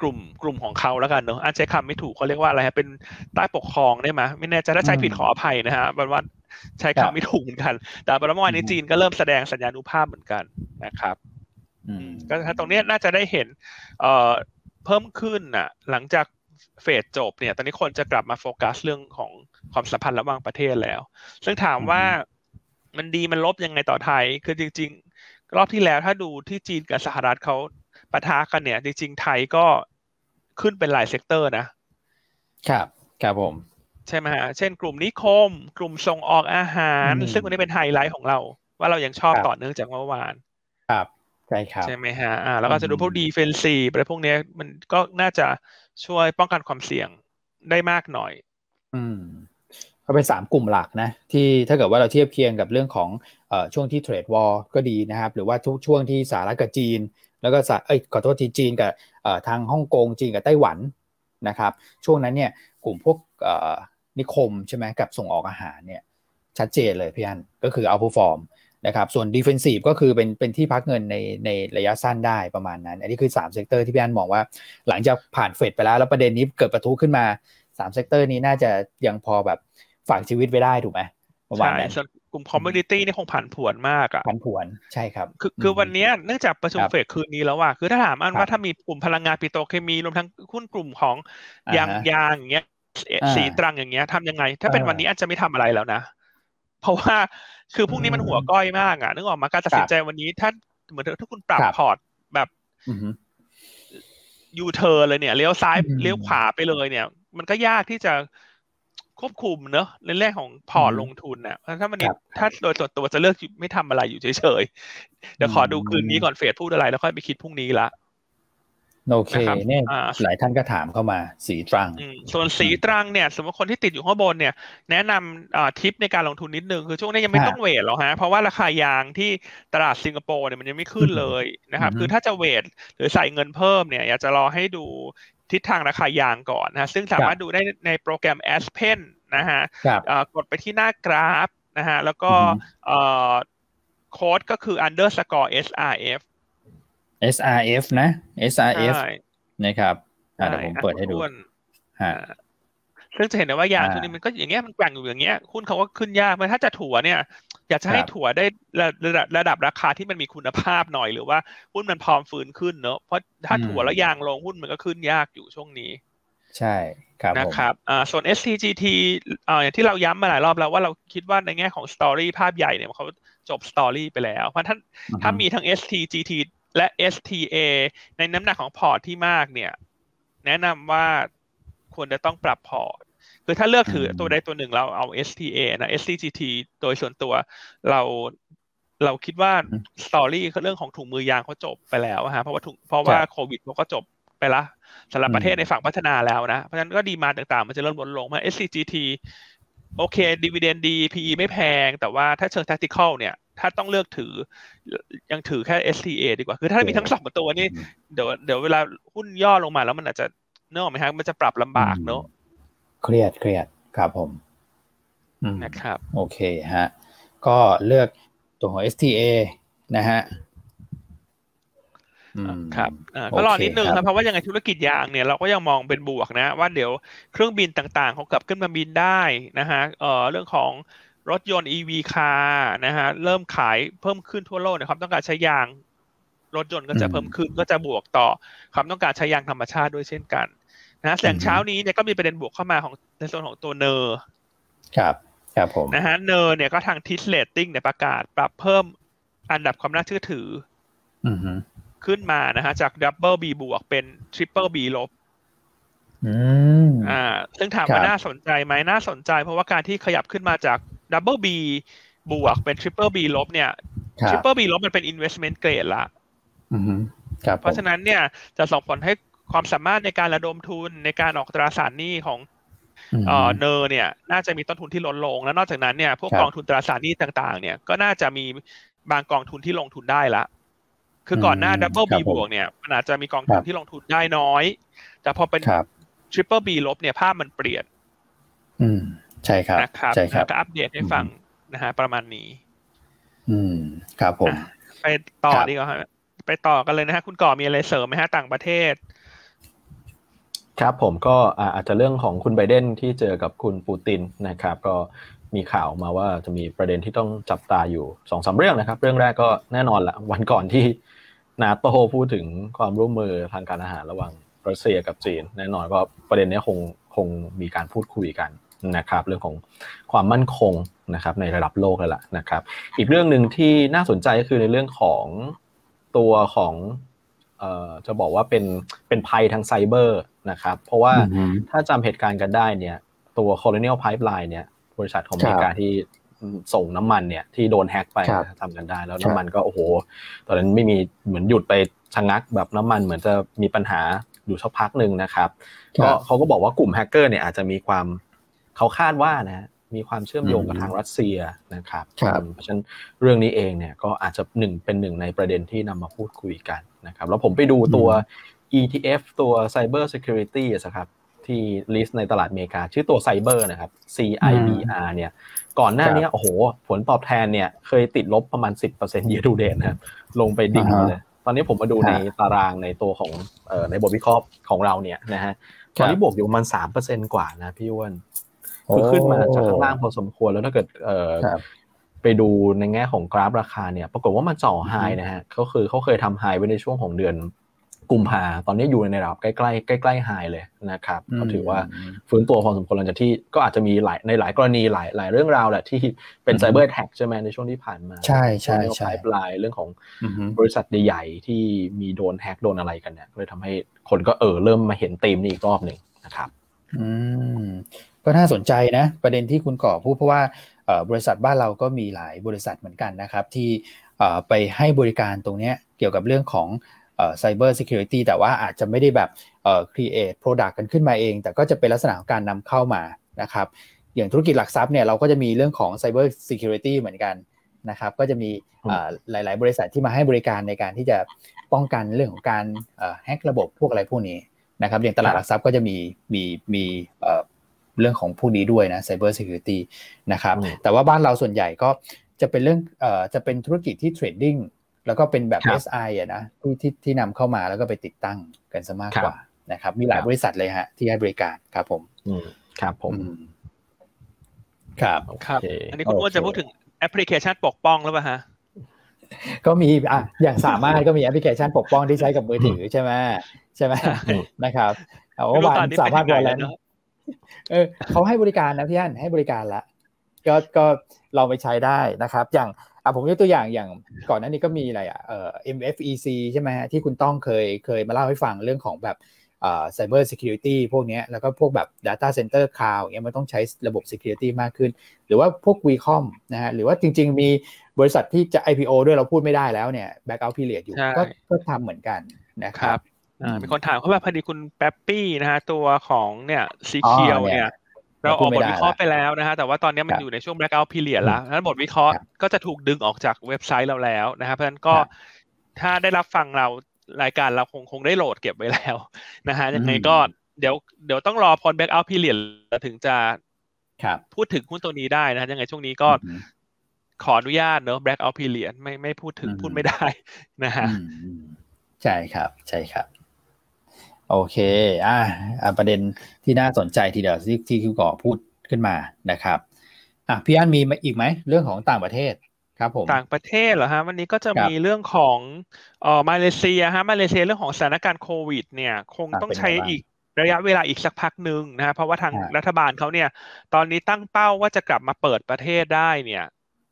กลุ่มกลุ่มของเขาแล้วกันเนอะอันใช้คำไม่ถูกเขาเรียกว่าอะไรฮะเป็นใต้ปกครองได้ไหมไม่แน่ใจถ้าใช้ผิดขออภัยนะฮะบันว่าใช้คำไม่ถูกเหมือนกัน แต่เมื่อวานนี้จีนก็เริ่มแสดงสัญญาณุภาพเหมือนกันนะครับก็ถ้าตรงนี้น่าจะได้เห็น เอ่อเพิ่มขึ้นน่ะ หลังจาก เฟสจบเนี่ย ตอนนี้คนจะกลับมาโฟกัสเรื่องของความสัมพันธ์ระหว่างประเทศแล้ว ซึ่งถามว่ามันดีมันลบยังไงต่อไทย คือจริง ๆ รอบที่แล้วถ้าดูที่จีนกับสหรัฐเขาปะทะกันเนี่ย จริง ๆ ไทยก็ขึ้นเป็นหลาย sector นะ ครับ ครับผม ใช่ไหมฮะ เช่นกลุ่มนิคม กลุ่มส่งออกอาหาร ซึ่งวันนี้เป็นไฮไลท์ของเรา ว่าเรายังชอบต่อเนื่องจากเมื่อวาน ครับ ใช่ครับ ใช่ไหมฮะ อ่า แล้วก็จะดูพวก defensive อะไรพวกนี้มันก็น่าจะ ช่วยป้องกันความเสี่ยงได้มากหน่อย อืมก็เป็นสามกลุ่มหลักนะที่ถ้าเกิดว่าเราเทียบเคียงกับเรื่องของอช่วงที่เทรดวอลก็ดีนะครับ หรือว่าทุกช่วงที่สหรัฐกับจีน แล้วก็เอ้ยขอโทษทีจีนกับทางฮ่องกงจีนกับไต้หวันนะครับ ช่วงนั้นเนี่ยกลุ่มพวกนิคมใช่ไหมกับส่งออกอาหารเนี่ยชัดเจนเลยพี่อันก็คือเอาผู้ฟอร์ม นะครับส่วน defensive ก็คือเป็นเป็นที่พักเงินในในระยะสั้นได้ประมาณนั้น อันนี้คือ 3 sector ที่พี่อั้นมองว่า หลังจากผ่านเฟดไปแล้ว แล้วประเด็นนี้เกิดประทุขึ้นมา 3 sector นี้น่าจะยังพอแบบฝากชีวิตไว้ได้ถูกไหมประมาณนั้นส่วนกลุ่ม commodity นี่คงผันผวนมากอะผันผวนใช่ครับ คือคือวันนี้เนื่องจากประชุมเฟดคืนนี้แล้วว่าคือถ้าถามอั้นว่าถ้ามีกลุ่มพลังงานปิโตรเคมีรวมทั้งหุ้นกลุ่มของยางยางอย่างเงี้ยศรีตรังอย่างเงี้ยทำยังไง ถ้าเป็นวันนี้อาจจะไม่ทำอะไรแล้วนะ เพราะว่า คือพรุ่งนี้มันหัวก้อยมากอะนึกออกมาการตัดสินใจวันนี้ถ้าเหมือนถ้าคุณปรับพอร์ตแบบยูเทิร์นเลยเนี่ยเลี้ยวซ้ายเลี้ยวขวาไปเลยเนี่ย มันก็ยากที่จะควบคุมเนอะในแง่ของพอร์ตลงทุนเนี่ยถ้ามันถ้าโดยส่วนตัวจะเลือกไม่ทำอะไรอยู่เฉยๆเดี๋ยวขอดูคืนนี้ก่อนเฟดพูดอะไรแล้วค่อยไปคิดพรุ่งนี้ละ โอเคเนี่ยหลายท่านก็ถามเข้ามาศรีตรัง ส่วนสีตรังเนี่ย สมมติคนที่ติดอยู่ข้างบนเนี่ย แนะนำทิปในการลงทุนนิดนึง คือช่วงนี้ยังไม่ต้องเวทหรอกฮะ เพราะว่าราคายางที่ตลาดสิงคโปร์เนี่ยมันยังไม่ขึ้นเลยนะครับ คือถ้าจะเวทหรือใส่เงินเพิ่มเนี่ย อยากจะรอให้ดูทิศทางราคายางก่อนนะซึ่งสามารถดูได้ในโปรแกรม Aspen นะฮะกดไปที่หน้ากราฟนะฮะแล้วก็โค้ดก็คือ underscore srf SRF นะ SRF นะครับเดี๋ยวผมเปิดให้ดูฮะซึ่งจะเห็นได้ว่ายางตัวนี้มันก็อย่างเงี้ยมันแกว่งอยู่อย่างเงี้ยหุ้นเขาก็ขึ้นยากมันถ้าจะถั่วเนี่ย อยากจะให้ถั่วได้ระดับระดับราคาที่มันมีคุณภาพหน่อยหรือว่าหุ้นมันพร้อมฟื้นขึ้นเนอะเพราะถ้าถั่วแล้วยางลงหุ้นมันก็ขึ้นยากอยู่ช่วงนี้ ใช่ครับนะครับอ่าส่วน STGT อ่าอย่างที่เราย้ำมาหลายรอบแล้วว่าเราคิดว่าในแง่ของสตอรี่ภาพใหญ่เนี่ยเขาจบ story ไปแล้ว เพราะถ้าถ้ามีทั้ง STGT และ STA ในน้ำหนักของพอร์ตที่มากเนี่ย แนะนำว่าควรจะต้องปรับพอร์ต คือถ้าเลือกถือตัวใดตัวหนึ่งเราเอา STA นะ SCGT โดยส่วนตัวเราเราคิดว่า story เรื่องของถุงมือยางเขาจบไปแล้วฮะเพราะว่าถุงเพราะว่าโควิดเขาก็จบไปละสำหรับประเทศในฝั่งพัฒนาแล้วนะ เพราะฉะนั้นก็ demand ต่างๆ มันจะเริ่มลดลงมา SCGT โอเคดีเวเดนดี PE ไม่แพง แต่ว่าถ้าเชิง tactical เนี่ย ถ้าต้องเลือกถือ ยังถือแค่ STA ดีกว่า คือถ้ามีทั้งสองตัวนี่เดี๋ยวเดี๋ยวเวลาหุ้นย่อลงมาแล้วมันอาจจะเนอะไหมครับมันจะปรับลำบากเนอะเครียดเครียดครับผมนะครับ โอเคฮะ ก็เลือกตัวของ STA นะฮะครับก็รอนิดนึงครับเพราะว่ายังไงธุรกิจยางเนี่ยเราก็ยังมองเป็นบวกนะ ว่าเดี๋ยวเครื่องบินต่างๆเขากลับขึ้นมาบินได้นะฮะเอ่อเรื่องของ รถยนต์ EV คาร์นะฮะเริ่มขายเพิ่มขึ้นทั่วโลกนะครับ ต้องการใช้ยางรถยนต์ก็จะเพิ่มขึ้นก็จะบวกต่อความต้องการใช้ยางธรรมชาติด้วยเช่นกันนะแสงเช้านี้เนี่ยก็มีประเด็นบวกเข้ามาของในส่วนของตัว NER ครับครับผมนะฮะ NER เนี่ยก็ทาง TRIS Rating เนี่ยประกาศปรับเพิ่มอันดับความน่าเชื่อถือขึ้นมานะฮะจาก double B บวกเป็นtriple B ลบอ่า ซึ่งถามว่าน่าสนใจไหมน่าสนใจเพราะว่าการที่ขยับขึ้นมาจาก double B บวกเป็น triple B ลบเนี่ย triple B ลบมันเป็น investment grade ละเพราะฉะนั้นเนี่ยจะส่งผลให้ความสามารถในการระดมทุนในการออกตราสารหนี้ของ NER เนี่ย น่าจะมีต้นทุนที่ลดลง แล้วนอกจากนั้นเนี่ยพวกกองทุนตราสารหนี้ต่างๆ เนี่ยก็น่าจะมีบางกองทุนที่ลงทุนได้ละ คือก่อนหน้า double B บวกเนี่ยมันอาจจะมีกองทุนที่ลงทุนได้น้อย แต่พอเป็น triple B ลบเนี่ยภาพมันเปลี่ยนอืม ใช่ครับนะครับใช่ครับก็อัปเดตให้ฟังนะฮะประมาณนี้ อืมครับผม ไปต่อดีกว่าไปต่อกันเลยนะฮะคุณก่อมีอะไรเสริมไหมฮะต่างประเทศ ครับผมก็อาจจะเรื่องของคุณไบเดนที่เจอกับคุณปูตินนะครับ ก็มีข่าวมาว่าจะมีประเด็นที่ต้องจับตาอยู่สองสามเรื่องนะครับ เรื่องแรกก็แน่นอนละวันก่อนที่นาโตพูดถึงความร่วมมือทางการอาหารระหว่างรัสเซียกับจีน แน่นอนก็ประเด็นนี้คงคงมีการพูดคุยกัน นะครับเรื่องของความมั่นคงนะครับในระดับโลกเลยล่ะนะครับ อีกเรื่องหนึ่งที่น่าสนใจก็คือในเรื่องของตัวของเอ่อจะบอกว่าเป็นเป็นภัยทางไซเบอร์นะครับเพราะว่าถ้าจำเหตุการณ์กันได้เนี่ยตัว Colonial Pipeline เนี่ยบริษัทของอเมริกาที่ส่งน้ำมันเนี่ยที่โดนแฮ็กไปทำกันได้แล้วน้ำมันก็โอ้โห ตอนนั้นไม่มีเหมือนหยุดไปชะงักแบบน้ำมันเหมือนจะมีปัญหาอยู่สักพักหนึ่งนะครับก็เขาก็บอกว่ากลุ่มแฮกเกอร์เนี่ยอาจจะมีความ เขาคาดว่านะมีความเชื่อมโยงกับทางรัสเซียนะครับเพราะฉะนั้นเรื่องนี้เองเนี่ยก็อาจจะหนึ่งเป็นหนึ่งในประเด็นที่นำมาพูดคุยกันนะครับแล้วผมไปดูตัว ETF ตัว Cyber Security นะครับที่ลิสต์ในตลาดอเมริกา ชื่อตัวไซเบอร์นะครับ CIBR เนี่ย ก่อนหน้านี้โอ้โห ผลตอบแทนเนี่ย เคยติดลบประมาณ 10% year to date นะครับลงไปดิ่งเลย ตอนนี้ผมมาดูในตารางในตัวของในบทวิเคราะห์ของเราเนี่ยนะฮะตอนนี้บวกอยู่ประมาณ3%กว่านะพี่อ้วน คือขึ้นมาจากข้างล่างพอสมควรแล้วถ้าเกิดไปดูในแง่ของกราฟราคาเนี่ยปรากฏว่ามันจ่อไฮนะฮะเขาคือเขาเคยทำไฮไว้ในช่วงของเดือนกุมภาตอนนี้อยู่ในระดับใกล้ๆใกล้ๆไฮเลยนะครับก็ถือว่าฟื้นตัวพอสมควรหลังจากที่ก็อาจจะมีหลายในหลายกรณีหลายหลายเรื่องราวแหละที่เป็นไซเบอร์แท็กใช่ไหมในช่วงที่ผ่านมา ใช่ใช่ใช่ปลายเรื่องของบริษัทใหญ่ๆที่มีโดนแฮกโดนอะไรกันเนี่ยเลยทำให้คนก็เออเริ่มมาเห็นธีมนี้อีกรอบหนึ่งนะครับ อืม ก็น่าสนใจนะประเด็นที่คุณก่อพูดเพราะว่าบริษัทบ้านเราก็มีหลายบริษัทเหมือนกันนะครับ ที่ไปให้บริการตรงนี้เกี่ยวกับเรื่องของไซเบอ่อ cyber security แต่ว่าอาจจะไม่ได้แบบเอ่อ create product กันขึ้นมาเอง แต่ก็จะเป็นลักษณะของการนำเข้ามานะครับอย่างธุรกิจหลักทรัพย์เนี่ยเราก็จะมีเรื่องของ cyber security เหมือนกันนะครับก็จะมีหลาย ๆ บริษัทที่มาให้บริการในการที่จะป้องกันเรื่องของการแฮกระบบพวกอะไรพวกนี้นะครับอย่างตลาดหลักทรัพย์ก็จะมีมีมี เรื่องของพวกนี้ด้วยนะ cyber security นะครับแต่ว่าบ้านเราส่วนใหญ่ก็จะเป็นเรื่องเอ่อจะเป็นธุรกิจที่ trading แล้วก็เป็นแบบ SI อะนะที่ที่ที่นำเข้ามาแล้วก็ไปติดตั้งกันซะมากกว่านะครับ มีหลายบริษัทเลยฮะที่ให้บริการครับผมครับผมครับครับ อันนี้คุณอ้วนจะพูดถึงแอปพลิเคชันปกป้องหรือเปล่าฮะก็มีอะอย่างสามารถก็มีแอปพลิเคชันปกป้องที่ใช้กับมือถือใช่ไหมใช่ไหมนะครับเอาว่าวันสามารถวอลเลน เออเขาให้บริการนะพี่อันให้บริการละก็ก็เราไปใช้ได้นะครับ อย่างอะผมยกตัวอย่างอย่างก่อนหน้านี้ก็มีอะไรอะเอ่อ MFEC ใช่ไหมฮะที่คุณต้องเคยเคยมาเล่าให้ฟังเรื่องของแบบอ่า cyber security พวกนี้แล้วก็พวกแบบ data center cloud เงี้ยมันต้องใช้ระบบ security มากขึ้น หรือว่าพวก Vcom นะฮะหรือว่าจริง ๆ มีบริษัทที่จะ IPO ด้วยเราพูดไม่ได้แล้วเนี่ย backout period อยู่ก็ก็ทำเหมือนกันนะครับ มีคนถามเขาแบบพอดีคุณแป๊ปปี้นะฮะตัวของเนี่ยสีเขียวเนี่ย เราออกบทวิเคราะห์ไปแล้วนะฮะแต่ว่าตอนนี้มันอยู่ในช่วง blackout period แล้วนั้นบทวิเคราะห์ก็จะถูกดึงออกจากเว็บไซต์เราแล้วนะครับเพราะฉะนั้นก็ถ้าได้รับฟังเรารายการเราคงคงได้โหลดเก็บไว้แล้วนะฮะยังไงก็เดี๋ยวเดี๋ยวต้องรอพอ blackout period ถึงจะพูดถึงหุ้นตัวนี้ได้นะยังไงช่วงนี้ก็ขออนุญาตเนอะ blackout period ไม่ไม่พูดถึงพูดไม่ได้นะฮะใช่ครับ ใช่ครับ โอเค อ่า ประเด็นที่น่าสนใจทีเดียวที่ที่คิวก่อพูดขึ้นมานะครับ อะพี่อันมีอีกไหมเรื่องของต่างประเทศครับผมต่างประเทศเหรอฮะวันนี้ก็จะมีเรื่องของเอ่อมาเลเซียฮะมาเลเซียเรื่องของสถานการณ์โควิด เนี่ย คงต้องใช้อีกระยะเวลาอีกสักพักหนึ่งนะฮะเพราะว่าทางรัฐบาลเขาเนี่ย ตอนนี้ตั้งเป้าว่าจะกลับมาเปิดประเทศได้เนี่ย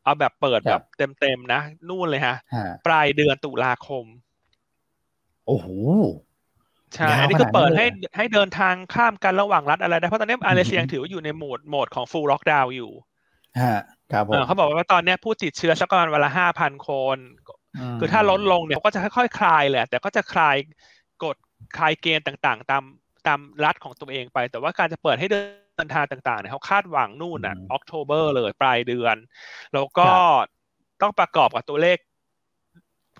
เอาแบบเปิดแบบเต็มๆนะ นู่นเลยฮะ ปลายเดือนตุลาคม โอ้โห ใช่อันนี้ก็เปิดให้ให้เดินทางข้ามกันระหว่างรัฐอะไรได้ เพราะตอนนี้มาเลเซียถือว่าอยู่ในโหมดโหมดของฟูลล็อกดาวน์อยู่ฮะครับผมเขาบอกว่าตอนนี้ผู้ติดเชื้อสักประมาณวันละห้าพันคน คือถ้าลดลงเนี่ยก็จะค่อยๆคลายแหละ แต่ก็จะคลายกฎคลายเกณฑ์ต่างๆ ตามตามรัฐของตัวเองไป แต่ว่าการจะเปิดให้เดินทางต่างๆเนี่ยเขาคาดหวังนู่นอะออกโทเบอร์เลยปลายเดือน แล้วก็ต้องประกอบกับตัวเลข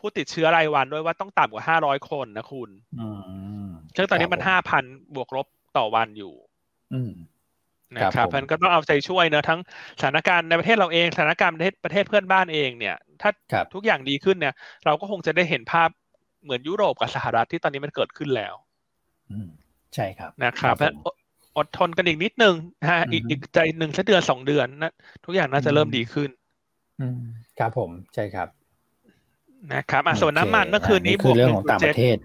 ผู้ติดเชื้อรายวันด้วยว่าต้องต่ำกว่าห้าร้อยคนนะคุณซึ่งตอนนี้มันห้าพันบวกลบต่อวันอยู่นะครับเพราะนั้นก็ต้องเอาใจช่วยเนะทั้งสถานการณ์ในประเทศเราเองสถานการณ์ประเทศประเทศเพื่อนบ้านเองเนี่ย ถ้าทุกอย่างดีขึ้นเนี่ย เราก็คงจะได้เห็นภาพเหมือนยุโรปกับสหรัฐที่ตอนนี้มันเกิดขึ้นแล้วใช่ครับนะครับอดทนกันอีกนิดนึงนะฮะอีกใจหนึ่งสักเดือนสองเดือนนะทุกอย่างน่าจะเริ่มดีขึ้นครับผมใช่ครับ นะครับอะส่วนน้ำมันเมื่อคืนนี้บวกเรื่องของต่างประเทศ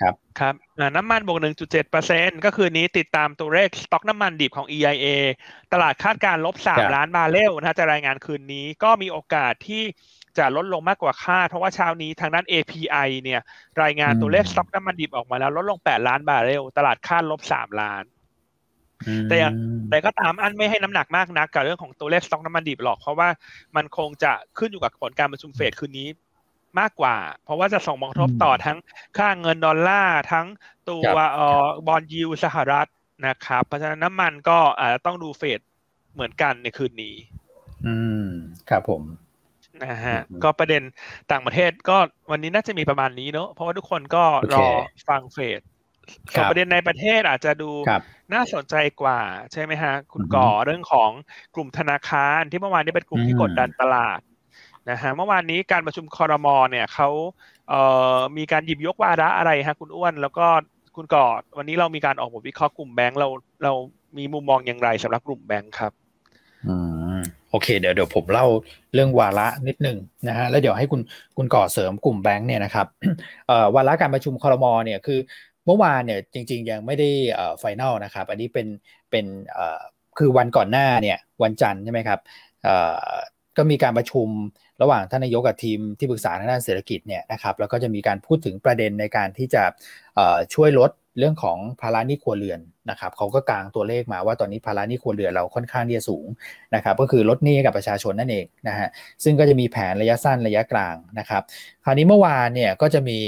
ครับครับน้ำมันบวก 1.7เปอร์เซ็นก็คืนนี้ติดตามตัวเลขสต็อกน้ำมันดิบของ EIA ตลาดคาดการลบ 3 ล้านบาร์เรลนะจะรายงานคืนนี้ก็มีโอกาสที่จะลดลงมากกว่าคาดเพราะว่าเช้านี้ทางด้าน API เนี่ยรายงานตัวเลขสต็อกน้ำมันดิบออกมาแล้วลดลง 8 ล้านบาร์เรลตลาดคาดลบ 3 ล้าน แต่แต่ก็ตามอันไม่ให้น้ำหนักมากนักกับเรื่องของตัวเลขสต็อกน้ำมันดิบหรอก เพราะว่ามันคงจะขึ้นอยู่กับผลการประชุมเฟดคืนนี้ มากกว่า เพราะว่าจะส่งผลกระทบต่อทั้งค่าเงินดอลลาร์ทั้งตัวเอ่อ bond yield สหรัฐนะครับ เพราะฉะนั้นน้ำมันก็อาจจะต้องดูเฟดเหมือนกันในคืนนี้ อืม ครับผมนะฮะก็ประเด็นต่างประเทศก็วันนี้น่าจะมีประมาณนี้เนอะเพราะว่าทุกคนก็รอฟังเฟดส่วนประเด็นในประเทศอาจจะดูน่าสนใจกว่า ใช่ไหมฮะ คุณก่อเรื่องของกลุ่มธนาคารที่เมื่อวานนี้เป็นกลุ่มที่กดดันตลาด นะฮะเมื่อวานนี้การประชุมคอรมอเนี่ยเขาเอ่อมีการหยิบยกวาระอะไรฮะคุณอ้วน แล้วก็คุณกอดวันนี้เรามีการออกบทวิเคราะห์กลุ่มแบงก์เราเรามีมุมมองอย่างไรสำหรับกลุ่มแบงก์ครับอืมโอเคเดี๋ยวเดี๋ยวผมเล่าเรื่องวาระนิดหนึ่งนะฮะแล้วเดี๋ยวให้คุณคุณก่อเสริมกลุ่มแบงก์เนี่ยนะครับเอ่อวาระการประชุมคอรมอเนี่ยคือเมื่อวานเนี่ยจริง ๆ ยังไม่ได้เอ่อ final นะครับ อันนี้เป็นเป็นเอ่อคือวันก่อนหน้าเนี่ยวันจันทร์ใช่ไหมครับเอ่อก็มีการประชุม ระหว่างท่านนายกกับทีมที่ปรึกษาทางด้านเศรษฐกิจเนี่ยนะครับแล้วก็จะมีการพูดถึงประเด็นในการที่จะช่วยลดเรื่องของภาระหนี้ครัวเรือนนะครับเขาก็กางตัวเลขมาว่าตอนนี้ภาระหนี้ครัวเรือนเราค่อนข้างที่จะสูงนะครับก็คือลดหนี้กับประชาชนนั่นเองนะฮะซึ่งก็จะมีแผนระยะสั้นระยะกลางนะครับคราวนี้เมื่อวานเนี่ยก็จะมี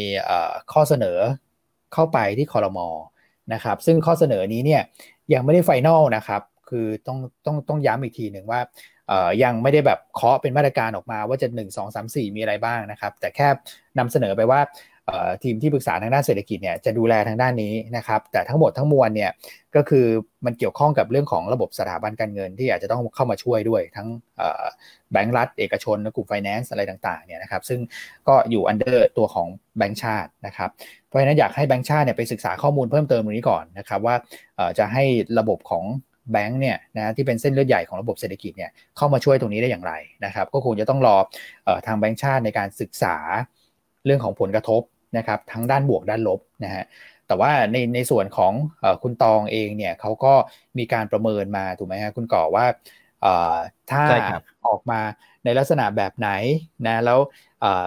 ข้อเสนอเข้าไปที่คอรมอนะครับซึ่งข้อเสนอนี้เนี่ยยังไม่ได้ไฟแนลนะครับคือต้องต้องต้องย้ำอีกทีหนึ่งว่า ยังไม่ได้แบบเคาะเป็นมาตรการออกมาว่าจะ 1 2 3 4 มีอะไรบ้างนะครับ แต่แค่นำเสนอไปว่าทีมที่ปรึกษาทางด้านเศรษฐกิจเนี่ยจะดูแลทางด้านนี้นะครับ แต่ทั้งหมดทั้งมวลเนี่ยก็คือมันเกี่ยวข้องกับเรื่องของระบบสถาบันการเงินที่อาจจะต้องเข้ามาช่วยด้วยทั้งแบงก์รัฐ เอกชนและกลุ่มไฟแนนซ์อะไรต่างๆเนี่ยนะครับซึ่งก็อยู่ under ตัวของแบงก์ชาตินะครับเพราะฉะนั้นอยากให้แบงก์ชาติเนี่ยไปศึกษาข้อมูลเพิ่มเติมตรงนี้ก่อนนะครับว่าจะให้ระบบของ แบงก์เนี่ยนะที่เป็นเส้นเลือดใหญ่ของระบบเศรษฐกิจเนี่ยเข้ามาช่วยตรงนี้ได้อย่างไรนะครับ ก็คงจะต้องรออทางแบงก์ชาติในการศึกษาเรื่องของผลกระทบนะครับทั้งด้านบวกด้านลบนะฮะแต่ว่าในในส่วนของอคุณตองเองเนี่ยเขาก็มีการประเมินมาถูกไหมฮะคุณก่อว่าถ้าออกมาในลักษณะแบบไหนนะแล้ว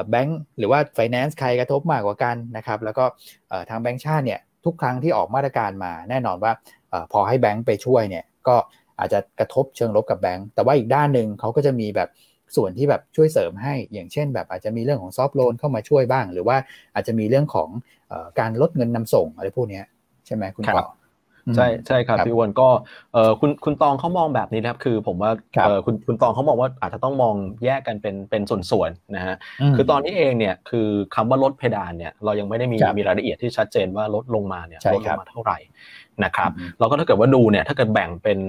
แบงก์หรือว่าไฟแนนซ์ใครกระทบมากกว่ากันนะครับ แล้วก็ทางแบงก์ชาติเนี่ยทุกครั้งที่ออกมาตรการมาแน่นอนว่าพอให้แบงก์ไปช่วยเนี่ย ก็อาจจะกระทบเชิงลบกับแบงก์แต่ว่าอีกด้านหนึ่งเขาก็จะมีแบบส่วนที่แบบช่วยเสริมให้ อย่างเช่น แบบอาจจะมีเรื่องของซอฟท์โลนเข้ามาช่วยบ้าง หรือว่าอาจจะมีเรื่องของการลดเงินนำส่งอะไรพวกนี้ใช่ไหมคุณปอ ใช่ใช่ครับพี่วนก็เออคุณคุณตองเขามองแบบนี้นะครับคือผมว่าเออคุณคุณตองเขามองว่าอาจจะต้องมองแยกกันเป็นเป็นส่วนๆนะฮะคือตอนนี้เองเนี่ยคือคำว่าลดเพดานเนี่ยเรายังไม่ได้มีมีรายละเอียดที่ชัดเจนว่าลดลงมาเนี่ยลดลงมาเท่าไหร่นะครับเราก็ถ้าเกิดว่าดูเนี่ยถ้าเกิดแบ่งเป็น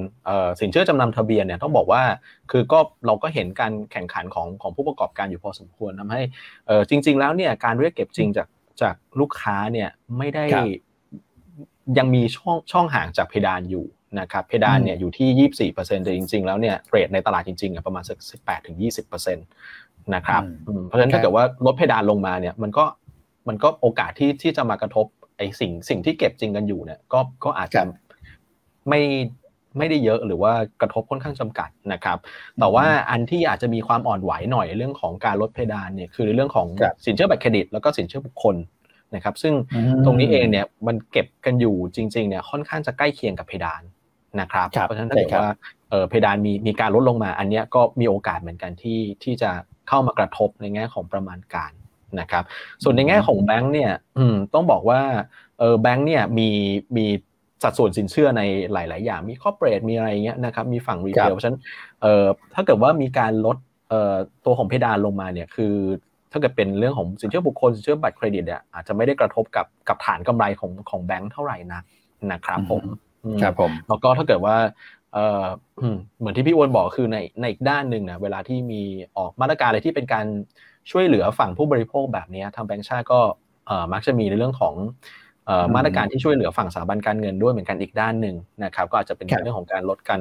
สินเชื่อจำนำทะเบียนเนี่ยต้องบอกว่าคือก็เราก็เห็นการแข่งขันของของผู้ประกอบการอยู่พอสมควรทำให้จริง ๆ แล้วเนี่ยการเรียกเก็บจริงจากจากลูกค้าเนี่ยไม่ได้ ยังมีช่องช่องห่างจากเพดานอยู่นะครับเพดานเนี่ยอยู่ที่ 24%แต่จริง ๆ แล้วเนี่ยเรทในตลาดจริงๆประมาณสัก 18ถึง20%นะครับเพราะฉะนั้นถ้าเกิดว่าลดเพดานลงมาเนี่ยมันก็มันก็โอกาสที่ที่จะมากระทบไอ้สิ่งสิ่งที่เก็บจริงกันอยู่เนี่ยก็ก็อาจจะไม่ไม่ได้เยอะหรือว่ากระทบค่อนข้างจำกัดนะครับ แต่ว่าอันที่อาจจะมีความอ่อนไหวหน่อยเรื่องของการลดเพดานเนี่ยคือเรื่องของสินเชื่อบัตรเครดิตแล้วก็สินเชื่อบุคคล นะครับซึ่งตรงนี้เองเนี่ยมันเก็บกันอยู่จริงๆเนี่ยค่อนข้างจะใกล้เคียงกับเพดานนะครับเพราะฉะนั้นถ้าเกิดว่าเพดานมีมีการลดลงมา อันนี้ก็มีโอกาสเหมือนกันที่ที่จะเข้ามากระทบในแง่ของประมาณการนะครับ ส่วนในแง่ของแบงค์เนี่ยต้องบอกว่าเออแบงค์เนี่ยมีมีสัดส่วนสินเชื่อในหลาย ๆ อย่างมี corporate มีอะไรเงี้ยนะครับมีฝั่ง retail เพราะฉะนั้นเออถ้าเกิดว่ามีการลดเอ่อตัวของเพดานลงมาเนี่ยคือ ถ้าเกิดเป็นเรื่องของสินเชื่อบุคคลสินเชื่อบัตรเครดิตเนี่ยอาจจะไม่ได้กระทบกับกับฐานกำไรของของแบงค์เท่าไหร่นักนะครับผมครับผมแล้วก็ถ้าเกิดว่าเออเหมือนที่พี่อ้วนบอกคือในในอีกด้านหนึ่งนะเวลาที่มีออกมาตรการอะไรที่เป็นการช่วยเหลือฝั่งผู้บริโภคแบบนี้ทางแบงก์ชาติก็มักจะมีในเรื่องของมาตรการที่ช่วยเหลือฝั่งสถาบันการเงินด้วยเหมือนกันอีกด้านหนึ่งนะครับก็อาจจะเป็นเรื่องของการลดกัน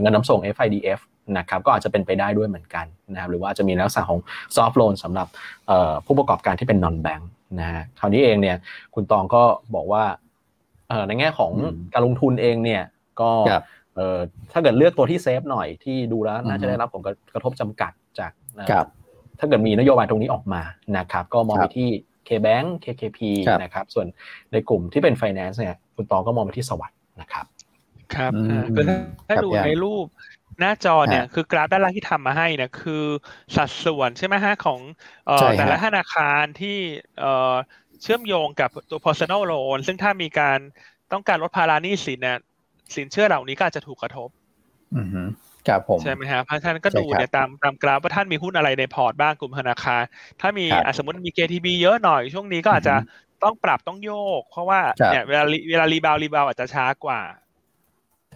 เงินน้ำส่ง FIDF นะครับก็อาจจะเป็นไปได้ด้วยเหมือนกันนะครับหรือว่าจะมีลักษณะของซอฟท์โลนสำหรับผู้ประกอบการที่เป็นนอนแบงค์นะฮะคราวนี้เองเนี่ยคุณตองก็บอกว่าในแง่ของการลงทุนเองเนี่ยก็ถ้าเกิดเลือกตัวที่เซฟหน่อยที่ดูแล้วน่าจะได้รับผลกระทบจำกัดจากถ้าเกิดมีนโยบายตรงนี้ออกมานะครับก็มองไปที่ KBank KKP นะครับส่วนในกลุ่มที่เป็น Finance เนี่ยคุณตองก็มองไปที่สวัสด์นะครับครับคือถ้าดูในรูป หน้าจอเนี่ยคือกราฟด้านล่างที่ทำมาให้เนี่ยคือสัดส่วนใช่ไหมฮะของแต่ละธนาคารที่เชื่อมโยงกับตัว personal loan ซึ่งถ้ามีการต้องการลดภาระหนี้สินเนี่ยสินเชื่อเหล่านี้ก็อาจจะถูกกระทบครับผมใช่ไหมครับเพราะท่านก็ดูเนี่ยตามตามกราฟว่าท่านมีหุ้นอะไรในพอร์ตบ้างกลุ่มธนาคาร ถ้ามีสมมติมี KTB เยอะหน่อยช่วงนี้ก็อาจจะต้องปรับต้องโยก เพราะว่าเนี่ยเวลาเวลา rebound rebound อาจจะช้ากว่า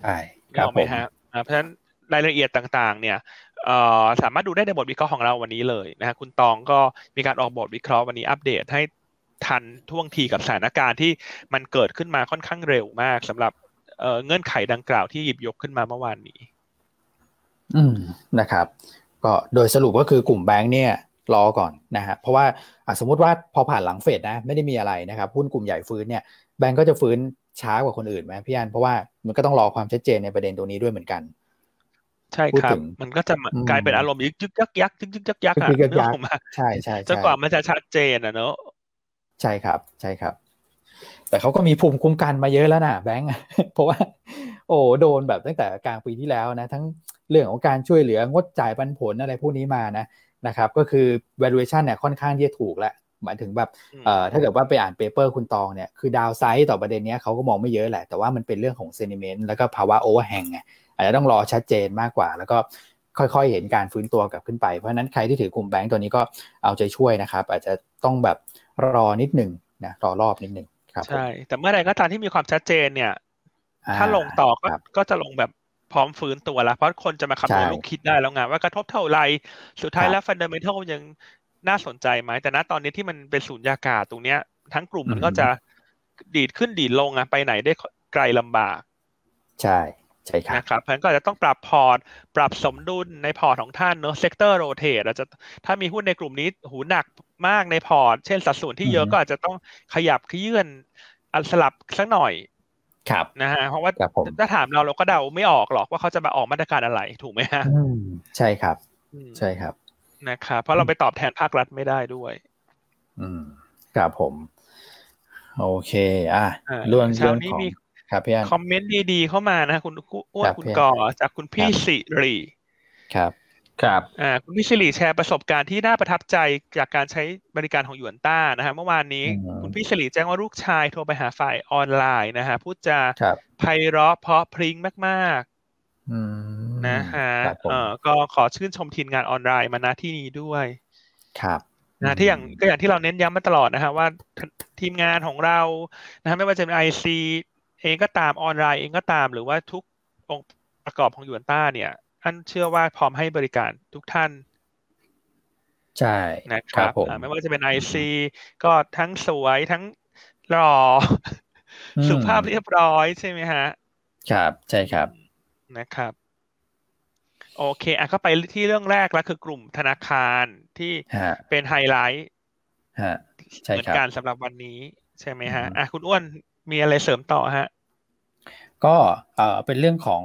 ใช่ครับไหมฮะเพราะฉะนั้น รายละเอียดต่างๆ เนี่ยสามารถดูได้ในบทวิเคราะห์ของเราวันนี้เลยนะฮะคุณตองก็มีการออกบทวิเคราะห์วันนี้อัปเดตให้ทันท่วงทีกับสถานการณ์ที่มันเกิดขึ้นมาค่อนข้างเร็วมากสำหรับเงื่อนไขดังกล่าวที่หยิบยกขึ้นมาเมื่อวานนี้ อืมนะครับ ก็โดยสรุปก็คือกลุ่มแบงค์เนี่ยรอก่อนนะฮะเพราะว่าสมมุติว่าพอผ่านหลังเฟดนะไม่ได้มีอะไรนะครับหุ้นกลุ่มใหญ่ฟื้นเนี่ยแบงก์ก็จะฟื้นช้ากว่าคนอื่นไหมพี่อันเพราะว่ามันก็ต้องรอความชัดเจนในประเด็นตัวนี้ด้วยเหมือนกัน ใช่ครับ มันก็จะกลายเป็นอารมณ์ยึกยึกยักยักยึกยึกยักยักอะใช่ใช่จนกว่ามันจะชัดเจนอะเนอะใช่ครับ ใช่ครับ แต่เขาก็มีภูมิคุ้มกันมาเยอะแล้วนะแบงค์เพราะว่า โอ้โดนแบบตั้งแต่กลางปีที่แล้วนะ ทั้งเรื่องของการช่วยเหลืองดจ่ายปันผลอะไรพวกนี้มานะนะครับ ก็คือ valuation เนี่ยค่อนข้างที่จะถูกแล้วหมายถึงแบบเอ่อถ้าเกิดว่าไปอ่าน paper คุณตองเนี่ย คือ downside ต่อประเด็นนี้เขาก็มองไม่เยอะแหละ แต่ว่ามันเป็นเรื่องของ sentiment แล้วก็ภาวะ overhang ไง อาจจะต้องรอชัดเจนมากกว่า แล้วก็ค่อยๆ เห็นการฟื้นตัวกลับขึ้นไป เพราะนั้นใครที่ถือกลุ่มแบงก์ตัวนี้ก็เอาใจช่วยนะครับ อาจจะต้องแบบรอนิดหนึ่งนะรอรอบนิดหนึ่งครับใช่ แต่เมื่อไหร่ก็ตามที่มีความชัดเจนเนี่ย ถ้าลงต่อก็ก็จะลงแบบพร้อมฟื้นตัวแล้ว เพราะคนจะมาคำนวณลูกคิดได้แล้วไงว่ากระทบเท่าไรสุดท้ายแล้วฟันเดเมทัลยังน่าสนใจไหมแต่ณตอนนี้ที่มันเป็นศูนย์ยากาศตรงเนี้ย ทั้งกลุ่มมันก็จะดีดขึ้นดีดลงอะไปไหนได้ไกลลำบาก ใช่ ใช่ครับนะครับเพราะนั้นก็จะต้องปรับพอร์ต ปรับสมดุลในพอร์ตของท่านเนอะ sector rotate อาจจะถ้ามีหุ้นในกลุ่มนี้หูหนักมากในพอร์ต เช่นสัดส่วนที่เยอะก็อาจจะต้องขยับขยายอันสลับสักหน่อยครับนะฮะเพราะว่าถ้าถามเราเราก็เดาไม่ออกหรอกว่าเขาจะมาออกมาตรการอะไรถูกไหมฮะใช่ครับ ใช่ครับนะครับเพราะเราไปตอบแทนภาครัฐไม่ได้ด้วย อืมครับผม โอเค อะเรื่องเรื่องของ ครับพี่อันคอมเมนต์ดีๆเข้ามานะคุณอ้วนคุณก่อจากคุณพี่สิริครับครับอ่าคุณพี่สิริแชร์ประสบการณ์ที่น่าประทับใจจากการใช้บริการของหยวนต้านะฮะเมื่อวานนี้คุณพี่สิริแจ้งว่าลูกชายโทรไปหาฝ่ายออนไลน์นะฮะพูดจาไพเราะเพราะพริ้งมากๆนะฮะเออก็ขอชื่นชมทีมงานออนไลน์มาณที่นี้ด้วยครับนะที่อย่างก็อย่างที่เราเน้นย้ำมาตลอดนะฮะว่าทีมงานของเรานะฮะไม่ว่าจะเป็นไอซี เองก็ตามออนไลน์เองก็ตาม หรือว่าทุกองค์ประกอบของยูนต้าเนี่ยท่านเชื่อว่าพร้อมให้บริการทุกท่าน ใช่นะครับไม่ว่าจะเป็นไอซีก็ทั้งสวยทั้งหล่อสุภาพเรียบร้อยใช่ไหมฮะ ครับ ใช่ครับนะครับ โอเคอะก็ไปที่เรื่องแรกแล้วคือกลุ่มธนาคารที่เป็นไฮไลท์เหมือนกันสำหรับวันนี้ ใช่ไหมฮะอะคุณอ้วน มีอะไรเสริมต่อฮะ ก็เออเป็นเรื่องของ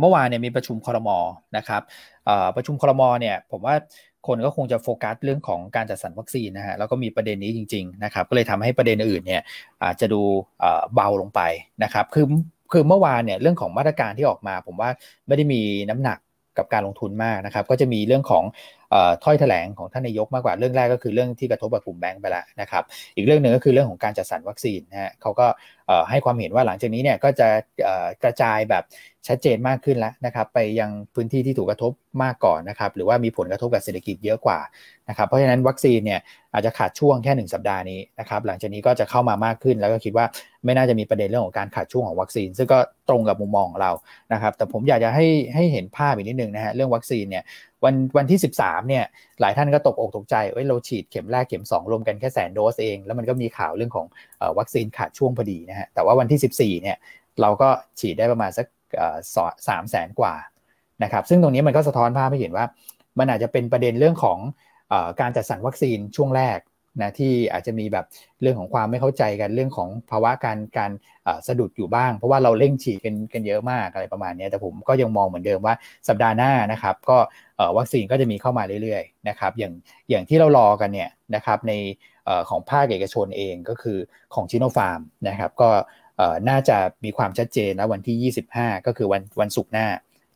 เมื่อวานเนี่ยมีประชุมคอรมอนะครับประชุมคอรมอเนี่ยผมว่าคนก็คงจะโฟกัสเรื่องของการจัดสรรวัคซีนนะฮะแล้วก็มีประเด็นนี้จริงๆนะครับก็เลยทำให้ประเด็นอื่นเนี่ยอาจจะดูเบาลงไปนะครับคือคือเมื่อวานเนี่ยเรื่องของมาตรการที่ออกมา ผมว่าไม่ได้มีน้ำหนักกับการลงทุนมากนะครับ ก็จะมีเรื่องของถ้อยแถลงของท่านนายกมากกว่าเรื่องแรกก็คือเรื่องที่กระทบกับกลุ่มแบงก์ไปแล้วนะครับอีกเรื่องหนึ่งก็คือเรื่องของการจัดสรรวัคซีนนะฮะเขาก็ให้ความเห็นว่าหลังจากนี้เนี่ยก็จะกระจายแบบชัดเจนมากขึ้นแล้วนะครับไปยังพื้นที่ที่ถูกกระทบมากก่อนนะครับหรือว่ามีผลกระทบกับเศรษฐกิจเยอะกว่านะครับเพราะฉะนั้นวัคซีนเนี่ยอาจจะขาดช่วงแค่ 1 สัปดาห์นี้นะครับหลังจากนี้ก็จะเข้ามามากขึ้น แล้วก็คิดว่าไม่น่าจะมีประเด็นเรื่องของการขาดช่วงของวัคซีน ซึ่งก็ตรงกับมุมมองของเรานะครับแต่ผมอยากจะให้ให้เห็นภาพอีกนิดนึงนะฮะเรื่องวัคซีนเนี่ยวันวันที่ 13เนี่ยหลายท่านก็ตกอกตกใจเอ้ยเราฉีดเข็มแรกเข็ม 2 รวมกันแค่แสนโดสเอง แล้วมันก็มีข่าวเรื่องของวัคซีนขาดช่วงพอดีนะฮะแต่ว่าวันที่ 14เนี่ยเราก็ฉีดได้ประมาณสักสามแสนกว่านะครับซึ่งตรงนี้มันก็สะท้อนภาพให้เห็นว่า มันอาจจะเป็นประเด็นเรื่องของอการจัดสรรวัคซีนช่วงแรก นะที่อาจจะมีแบบเรื่องของความไม่เข้าใจกันเรื่องของภาวะการการสะดุดอยู่บ้าง เพราะว่าเราเร่งฉีดกันกันเยอะมากอะไรประมาณนี้แต่ผมก็ยังมองเหมือนเดิมว่าสัปดาห์หน้านะครับก็วัคซีนก็จะมีเข้ามาเรื่อยๆนะครับอย่างอย่างที่เรารอกันเนี่ยนะครับในของภาคเอกชนเองก็คือของชิโนฟาร์มนะครับก็น่าจะมีความชัดเจนแล้ววันที่ 25 ก็คือวันวันศุกร์หน้า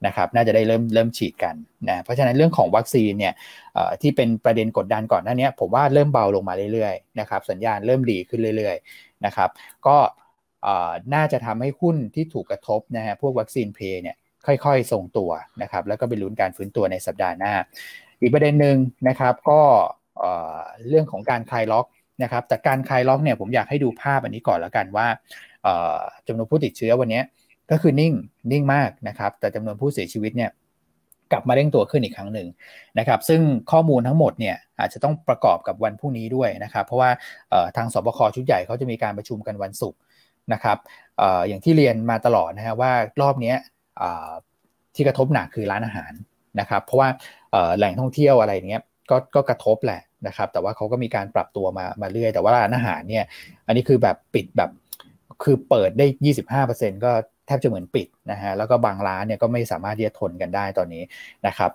นะครับน่าจะได้เริ่มเริ่มฉีดกันนะเพราะฉะนั้นเรื่องของวัคซีนเนี่ยที่เป็นประเด็นกดดันก่อนหน้านี้ผมว่าเริ่มเบาลงมาเรื่อยๆนะครับสัญญาณเริ่มดีขึ้นเรื่อยๆนะครับก็น่าจะทำให้หุ้นที่ถูกกระทบนะฮะพวกวัคซีนเพย์เนี่ยค่อยๆทรงตัวนะครับแล้วก็ไปลุ้นการฟื้นตัวในสัปดาห์หน้า อีกประเด็นหนึ่งนะครับก็เรื่องของการคลายล็อกนะครับจากการคลายล็อกเนี่ยผมอยากให้ดูภาพอันนี้ก่อนแล้วกันว่าจำนวนผู้ติดเชื้อวันนี้ ก็คือนิ่งนิ่งมากนะครับ แต่จำนวนผู้เสียชีวิตเนี่ยกลับมาเร่งตัวขึ้นอีกครั้งหนึ่งนะครับ ซึ่งข้อมูลทั้งหมดเนี่ยอาจจะต้องประกอบกับวันพรุ่งนี้ด้วยนะครับ เพราะว่าทางสบคชุดใหญ่เขาจะมีการประชุมกันวันศุกร์นะครับออย่างที่เรียนมาตลอดนะฮะว่ารอบนี้ที่กระทบหนักคือร้านอาหารนะครับ เพราะว่าแหล่งท่องเที่ยวอะไรเงี้ยก็ก็กระทบแหละนะครับ แต่ว่าเขาก็มีการปรับตัวมามาเรื่อยแต่ว่าร้านอาหารเนี่ยอันนี้คือแบบปิดแบบคือเปิดได้25%ก็ ทบจะเหมือนปิดนะฮะแล้วก็บางร้านเนี่ยก็ไม่สามารถที่จะทนกันได้ตอนนี้นะครับ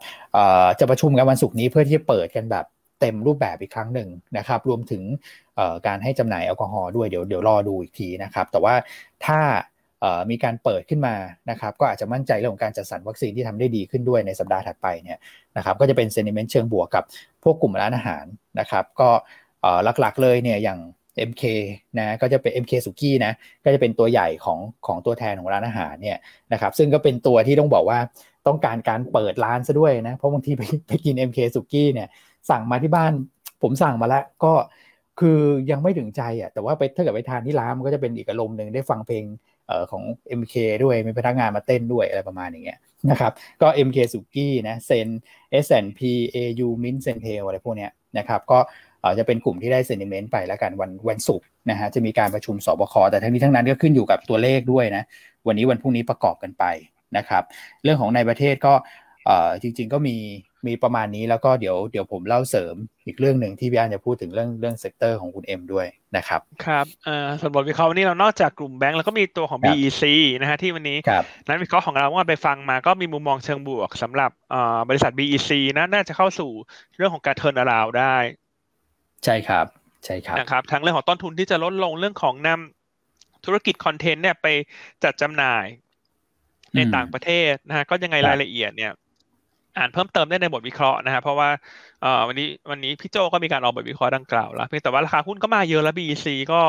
จะประชุมกันวันศุกร์นี้เพื่อที่จะเปิดกันแบบเต็มรูปแบบอีกครั้งหนึ่งนะครับ รวมถึงการให้จำหน่ายแอลกอฮอล์ด้วยเดี๋ยวเดี๋ยวรอดูอีกทีนะครับ แต่ว่าถ้ามีการเปิดขึ้นมานะครับ ก็อาจจะมั่นใจเรื่องของการจัดสรรวัคซีนที่ทำได้ดีขึ้นด้วยในสัปดาห์ถัดไปเนี่ยนะครับก็จะเป็นเซนิเมนต์เชิงบวกกับพวกกลุ่มร้านอาหารนะครับ ก็หลักๆเลยเนี่ยอย่าง MK นะก็จะเป็น MK สุกี้นะก็จะเป็นตัวใหญ่ของของตัวแทนของร้านอาหารเนี่ยนะครับซึ่งก็เป็นตัวที่ต้องบอกว่าต้องการการเปิดร้านซะด้วยนะเพราะบางทีไปไปกิน MK สุกี้เนี่ยสั่งมาที่บ้านผมสั่งมาแล้วก็คือยังไม่ถึงใจอะแต่ว่าไปถ้าเกิดไปทานที่ร้านมันก็จะเป็นอีกอารมณ์หนึ่งได้ฟังเพลงเอ่อของ MK ด้วยมีพนักงานมาเต้นด้วยอะไรประมาณอย่างเงี้ยนะครับก็ MK สุกี้นะเซน S&P AU MINT CENTEL อะไรพวกเนี้ยนะครับก็ จะเป็นกลุ่มที่ได้ sentiment ไปแล้วกันวันวันศุกร์นะฮะจะมีการประชุมสบคแต่ทั้งนี้ทั้งนั้นก็ขึ้นอยู่กับตัวเลขด้วยนะวันนี้วันพรุ่งนี้ประกอบกันไปนะครับ เรื่องของในประเทศก็จริง ๆ ก็มีมีประมาณนี้แล้วก็เดี๋ยวเดี๋ยวผมเล่าเสริมอีกเรื่องหนึ่งที่พี่อันจะพูดถึงเรื่องเรื่อง sector ของคุณเอ็มด้วยนะครับครับส่วนบทวิเคราะห์วันนี้เรานอกจากกลุ่มแบงก์แล้วก็มีตัวของ BEC นะฮะที่วันนี้นั้นวิเคราะห์ของเราว่าไปฟังมาก็มีมุมมองเชิงบวกสำหรับบริษัท BEC นะน่าจะเข้าสู่เรื่องของการเทิร์นอราวได้ ใช่ครับ ใช่ครับนะครับ ทั้งเรื่องของต้นทุนที่จะลดลงเรื่องของนำธุรกิจคอนเทนต์เนี่ยไปจัดจำหน่าย ในต่างประเทศนะฮะก็ยังไงรายละเอียดเนี่ย อ่านเพิ่มเติมได้ในบทวิเคราะห์นะฮะเพราะว่าเอ่อวันนี้วันนี้พี่โจก็มีการออกบทวิเคราะห์ดังกล่าวแล้วเพียงแต่ว่าราคาหุ้นก็มาเยอะแล้ว BEC ก็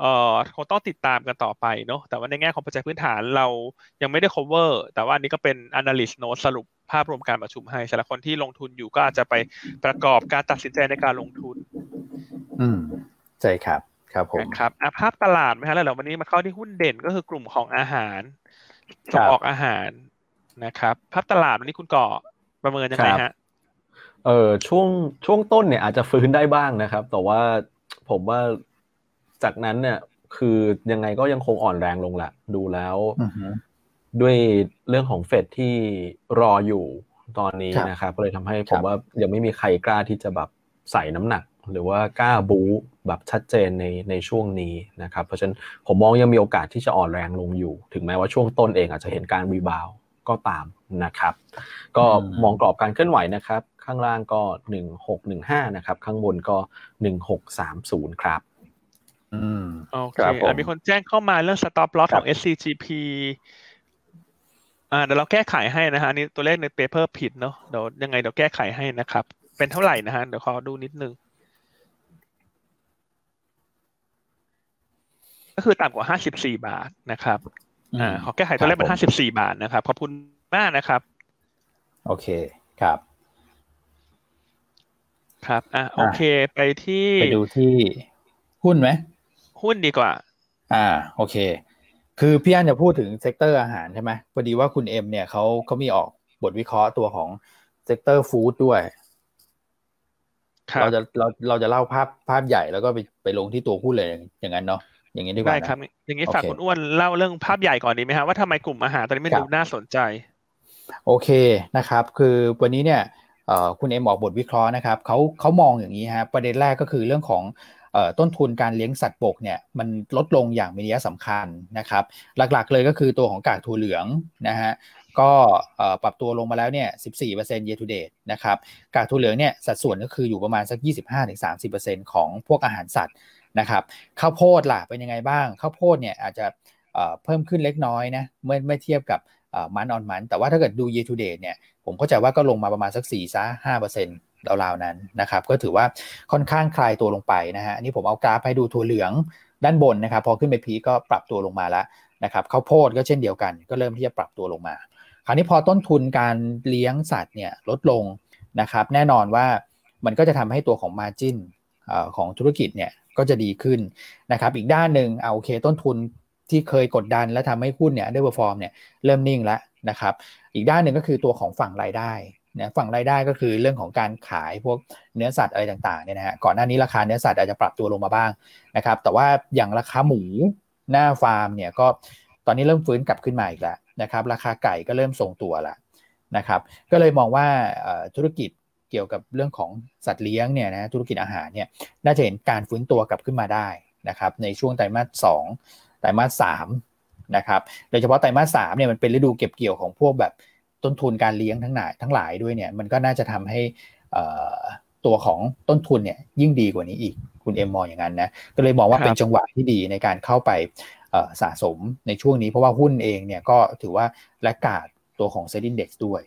เอ่อคงต้องติดตามกันต่อไปเนาะแต่ว่าในแง่ของปัจจัยพื้นฐานเรายังไม่ได้ cover แต่ว่านนี้ก็เป็น analyst note สรุป ภาพรวมการประชุมให้สำหรับคนที่ลงทุนอยู่ก็อาจจะไปประกอบการตัดสินใจในการลงทุน อืมใช่ครับ ครับผมครับอะภาพตลาดไหมฮะแล้วเดี๋ยววันนี้มาเข้าที่หุ้นเด่นก็คือกลุ่มของอาหารส่งออกอาหารนะครับ ภาพตลาดวันนี้คุณก่อประเมินยังไงฮะเออช่วงช่วงต้นเนี่ยอาจจะฟื้นได้บ้างนะครับ แต่ว่าผมว่าจากนั้นเนี่ยคือยังไงก็ยังคงอ่อนแรงลงแหละดูแล้ว ด้วยเรื่องของเฟดที่รออยู่ตอนนี้นะครับก็เลยทำให้ผมว่ายังไม่มีใครกล้าที่จะแบบใส่น้ำหนัก หรือว่ากล้าบู๊แบบชัดเจนในในช่วงนี้นะครับ เพราะฉะนั้นผมมองยังมีโอกาสที่จะอ่อนแรงลงอยู่ ถึงแม้ว่าช่วงต้นเองอาจจะเห็นการรีบาวก็ตามนะครับ ก็มองกรอบการเคลื่อนไหวนะครับ ข้างล่างก็หนึ่งหกหนึ่งห้านะครับ ข้างบนก็หนึ่งหกสามศูนย์ครับ อืมโอเคมีคนแจ้งเข้ามาเรื่อง stop loss ของ SCGP อ่าเดี๋ยวเราแก้ไขให้นะฮะอันนี้ตัวเลขในเปเปอร์ผิดเนาะเดี๋ยวยังไงเดี๋ยวแก้ไขให้นะครับ เป็นเท่าไหร่นะฮะเดี๋ยวขอดูนิดนึง ก็คือต่ำกว่าห้าสิบสี่บาทนะครับอ่าขอแก้ไขตัวเลขเป็นห้าสิบสี่บาทนะครับขอบคุณมากนะครับ โอเคครับครับ อะ โอเค ไปที่ ไปดูที่หุ้นไหม หุ้นดีกว่า อ่า โอเค คือพี่อันจะพูดถึง sector อาหารใช่ไหมพอดีว่าคุณเอ็มเนี่ยเขาเขามีออกบทวิเคราะห์ตัวของ sector food ด้วยเราจะเราเราจะเล่าภาพภาพใหญ่แล้วก็ไปไปลงที่ตัวหุ้นเลยอย่างนั้นเนาะอย่างนี้ดีกว่าได้ครับ อย่างนี้ฝากคุณอ้วนเล่าเรื่องภาพใหญ่ก่อนดีไหมฮะว่าทำไมกลุ่มอาหารตอนนี้ไม่ดูน่าสนใจ โอเคนะครับ คือวันนี้เนี่ยคุณเอ็มออกบทวิเคราะห์นะครับเขาเขามองอย่างนี้ฮะประเด็นแรกก็คือเรื่องของ ต้นทุนการเลี้ยงสัตว์บกเนี่ยมันลดลงอย่างมีนัยสำคัญนะครับ หลักๆเลยก็คือตัวของกากถั่วเหลืองนะฮะก็ปรับตัวลงมาแล้วเนี่ย14% year to date นะครับกากถั่วเหลืองเนี่ยสัดส่วนก็คืออยู่ประมาณสัก 25-30%ของพวกอาหารสัตว์นะครับข้าวโพดล่ะเป็นยังไงบ้างข้าวโพดเนี่ยอาจจะเพิ่มขึ้นเล็กน้อยนะเมื่อเมื่อเทียบกับมันออนมันแต่ว่าถ้าเกิดดู year to date เนี่ยผมเข้าใจว่าก็ลงมาประมาณสัก4-5% ราวๆนั้นนะครับ ก็ถือว่าค่อนข้างคลายตัวลงไปนะฮะนี่ผมเอากราฟให้ดูถั่วเหลืองด้านบนนะครับ พอขึ้นไปพีก็ปรับตัวลงมาแล้วนะครับข้าวโพดก็เช่นเดียวกัน ก็เริ่มที่จะปรับตัวลงมา คราวนี้พอต้นทุนการเลี้ยงสัตว์เนี่ยลดลงนะครับ แน่นอนว่ามันก็จะทำให้ตัวของ Margin ของธุรกิจเนี่ยก็จะดีขึ้นนะครับ อีกด้านหนึ่งเอาโอเคต้นทุนที่เคยกดดันและทำให้หุ้นเนี่ย underperform เนี่ยเริ่มนิ่งแล้วนะครับ อีกด้านหนึ่งก็คือตัวของฝั่งรายได้ นะฝั่งรายได้ก็คือเรื่องของการขายพวกเนื้อสัตว์อะไรต่างๆเนี่ยนะฮะก่อนหน้านี้ราคาเนื้อสัตว์อาจจะปรับตัวลงมาบ้างนะครับแต่ว่าอย่างราคาหมูหน้าฟาร์มเนี่ยก็ตอนนี้เริ่มฟื้นกลับขึ้นมาอีกแล้วนะครับราคาไก่ก็เริ่มทรงตัวล้วนะครับก็เลยมองว่าธุรกิจเกี่ยวกับเรื่องของสัตว์เลี้ยงเนี่ยนะธุรกิจอาหารเนี่ยน่าจะเห็นการฟื้นตัวกลับขึ้นมาได้นะครับในช่วงไตรมาสสองไตรมาสสามนะครับโดยเฉพาะไตรมาสสามเนี่ยมันเป็นฤดูเก็บเกี่ยวของพวกแบบ ต้นทุนการเลี้ยงทั้งหลายทั้งหลายด้วยเนี่ยมันก็น่าจะทำให้ตัวของต้นทุนเนี่ยยิ่งดีกว่านี้อีกคุณเอ็มมองอย่างนั้นนะก็เลยมองว่าเป็นจังหวะที่ดีในการเข้าไปสะสมในช่วงนี้เพราะว่าหุ้นเองเนี่ยก็ถือว่า laggard ตัวของ SET Index ด้วย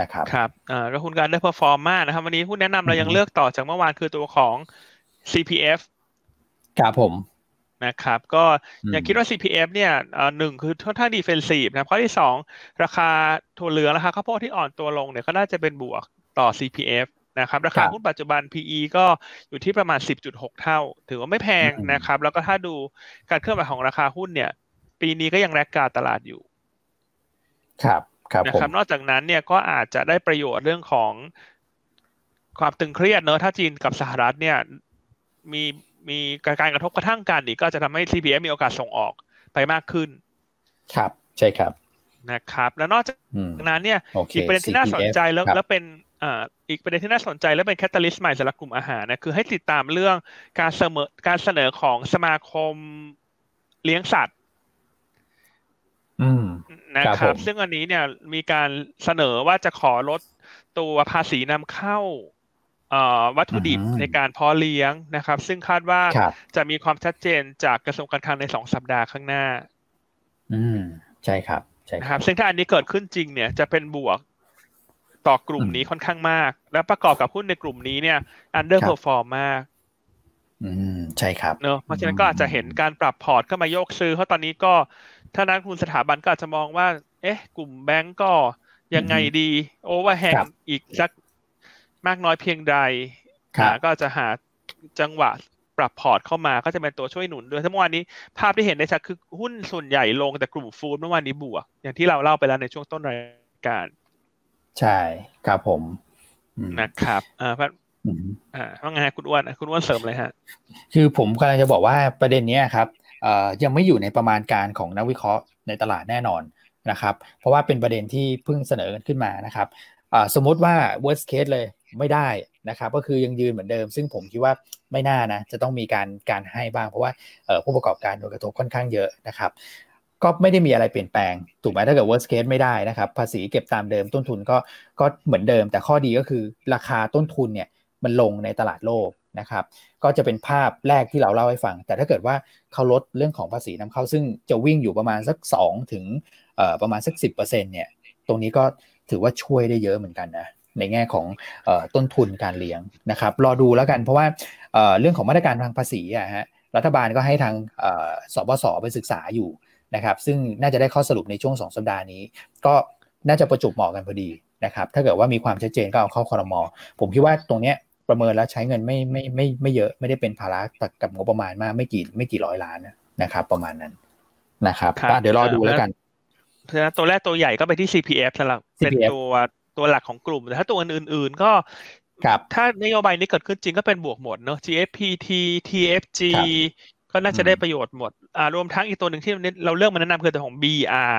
นะครับครับอ่าแล้วหุ้นก็ underperform มากนะครับ วันนี้หุ้นแนะนำเรายังเลือกต่อจากเมื่อวานคือตัวของ CPF ครับผม นะครับ ก็ยังคิดว่า CPF เนี่ยหนึ่งคือค่อนข้าง defensive นะข้อที่สองราคาถั่วเหลืองราคาข้าวโพดที่อ่อนตัวลงเนี่ยก็น่าจะเป็นบวกต่อ CPF นะครับราคาหุ้นปัจจุบัน PE ก็อยู่ที่ประมาณ 10.6 เท่า ถือว่าไม่แพงนะครับ แล้วก็ถ้าดูการเคลื่อนไหวของราคาหุ้นเนี่ย ปีนี้ก็ยังแรกการตลาดอยู่ ครับครับนะครับนอกจากนั้นเนี่ยก็อาจจะได้ประโยชน์เรื่องของความตึงเครียดเนอะถ้าจีนกับสหรัฐเนี่ยมี มีการกระทบกระทั่งกันอีกก็จะทำให้ CPF มีโอกาสส่งออกไปมากขึ้น ครับใช่ครับนะครับ แล้วนอกจากนั้นเนี่ยอีกประเด็นที่น่าสนใจแล้วแล้วเป็นอ่าอีกประเด็นที่น่าสนใจและเป็นแคตตาลิสต์ใหม่สำหรับกลุ่มอาหารนะคือให้ติดตามเรื่องการเสมอการเสนอของสมาคมเลี้ยงสัตว์นะครับ ซึ่งอันนี้เนี่ยมีการเสนอว่าจะขอลดตัวภาษีนำเข้า วัตถุดิบในการเพาะเลี้ยงนะครับ ซึ่งคาดว่าจะมีความชัดเจนจากกระทรวงการคลังในสองสัปดาห์ข้างหน้า อืมใช่ครับใช่ครับ ซึ่งถ้าอันนี้เกิดขึ้นจริงเนี่ยจะเป็นบวกต่อกลุ่มนี้ค่อนข้างมาก แล้วประกอบกับหุ้นในกลุ่มนี้เนี่ย underperform มาก อืมใช่ครับเนอะเพราะฉะนั้นก็อาจจะเห็นการปรับพอร์ตเข้ามาโยกซื้อเพราะตอนนี้ก็ถ้านักทุนสถาบันก็อาจจะมองว่า เอ๊ะ กลุ่มแบงก์ก็ยังไงดี overhang อีกสัก มากน้อยเพียงใดก็จะหาจังหวะปรับพอร์ตเข้ามาก็จะเป็นตัวช่วยหนุนด้วยทั้งวันนี้ภาพที่เห็นได้ชัดคือหุ้นส่วนใหญ่ลงแต่กลุ่มฟู้ดเมื่อวานนี้บวก อย่างที่เราเล่าไปแล้วในช่วงต้นรายการ ใช่ครับผมนะครับอ่าพัดอ่าว่าไงคุณอ้วนคุณอ้วนเสริมเลยฮะ คือผมกำลังจะบอกว่าประเด็นนี้ครับเอ่อยังไม่อยู่ในประมาณการของนักวิเคราะห์ในตลาดแน่นอนนะครับ เพราะว่าเป็นประเด็นที่เพิ่งเสนอขึ้นมานะครับอ่าสมมุติว่า worst case เลย ไม่ได้นะครับก็คือยังยืนเหมือนเดิม ซึ่งผมคิดว่าไม่น่านะจะต้องมีการการให้บ้าง เพราะว่าผู้ประกอบการโดนกระทบค่อนข้างเยอะนะครับก็ไม่ได้มีอะไรเปลี่ยนแปลงถูกไหมถ้าเกิด worst case ไม่ได้นะครับภาษีเก็บตามเดิมต้นทุนก็ก็เหมือนเดิม แต่ข้อดีก็คือราคาต้นทุนเนี่ยมันลงในตลาดโลกนะครับก็จะเป็นภาพแรกที่เราเล่าให้ฟัง แต่ถ้าเกิดว่าเขาลดเรื่องของภาษีนำเข้า ซึ่งจะวิ่งอยู่ประมาณสัก2ถึงประมาณสัก 10%เนี่ยตรงนี้ก็ถือว่าช่วยได้เยอะเหมือนกันนะ ในแง่ของต้นทุนการเลี้ยงนะครับรอดูแล้วกันเพราะว่าเรื่องของมาตรการทางภาษีอะฮะรัฐบาลก็ให้ทางสบสไปศึกษาอยู่นะครับซึ่งน่าจะได้ข้อสรุปในช่วง 2 สัปดาห์นี้ ก็น่าจะประจุเหมาะกันพอดีนะครับถ้าเกิดว่ามีความชัดเจนก็เอาเข้าคอรมอผมคิดว่าตรงเนี้ยประเมินแล้วใช้เงินไม่ไม่ไม่ไม่เยอะไม่ได้เป็นภาระกับงบประมาณมากไม่กี่ไม่กี่ร้อยล้านนะครับ ประมาณนั้นนะครับเดี๋ยวรอดูแล้วกันเพราะฉะนั้นตัวแรกตัวใหญ่ก็ไปที่ CPF สำหรับเป็นตัว ตัวหลักของกลุ่มแต่ถ้าตัวอื่นๆก็ถ้านโยบายนี้เกิดขึ้นจริงก็เป็นบวกหมดเนาะ GFPT TFG ก็น่าจะได้ประโยชน์หมดอ่ารวมทั้งอีกตัวหนึ่งที่เราเลือกมาแนะนำคือตัวของ BR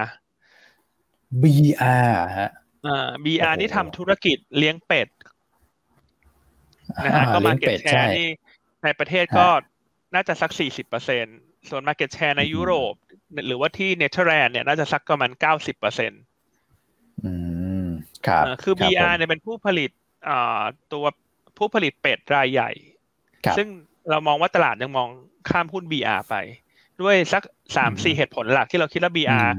BR ฮะอ่า BR นี่ทำธุรกิจเลี้ยงเป็ดนะฮะก็ market share ที่ในประเทศก็น่าจะสักสี่สิบเปอร์เซ็นส่วน market share ในยุโรป หรือว่าที่เนเธอร์แลนด์เนี่ยน่าจะสักประมาณเก้าสิบเปอร์เซ็นต์อืม ครับคือ BR เนี่ยเป็นผู้ผลิตอ่าตัวผู้ผลิตเป็ดรายใหญ่ ซึ่งเรามองว่าตลาดยังมองข้ามหุ้น BR ไป ด้วยสักสามสี่เหตุผลหลักที่เราคิดว่า BR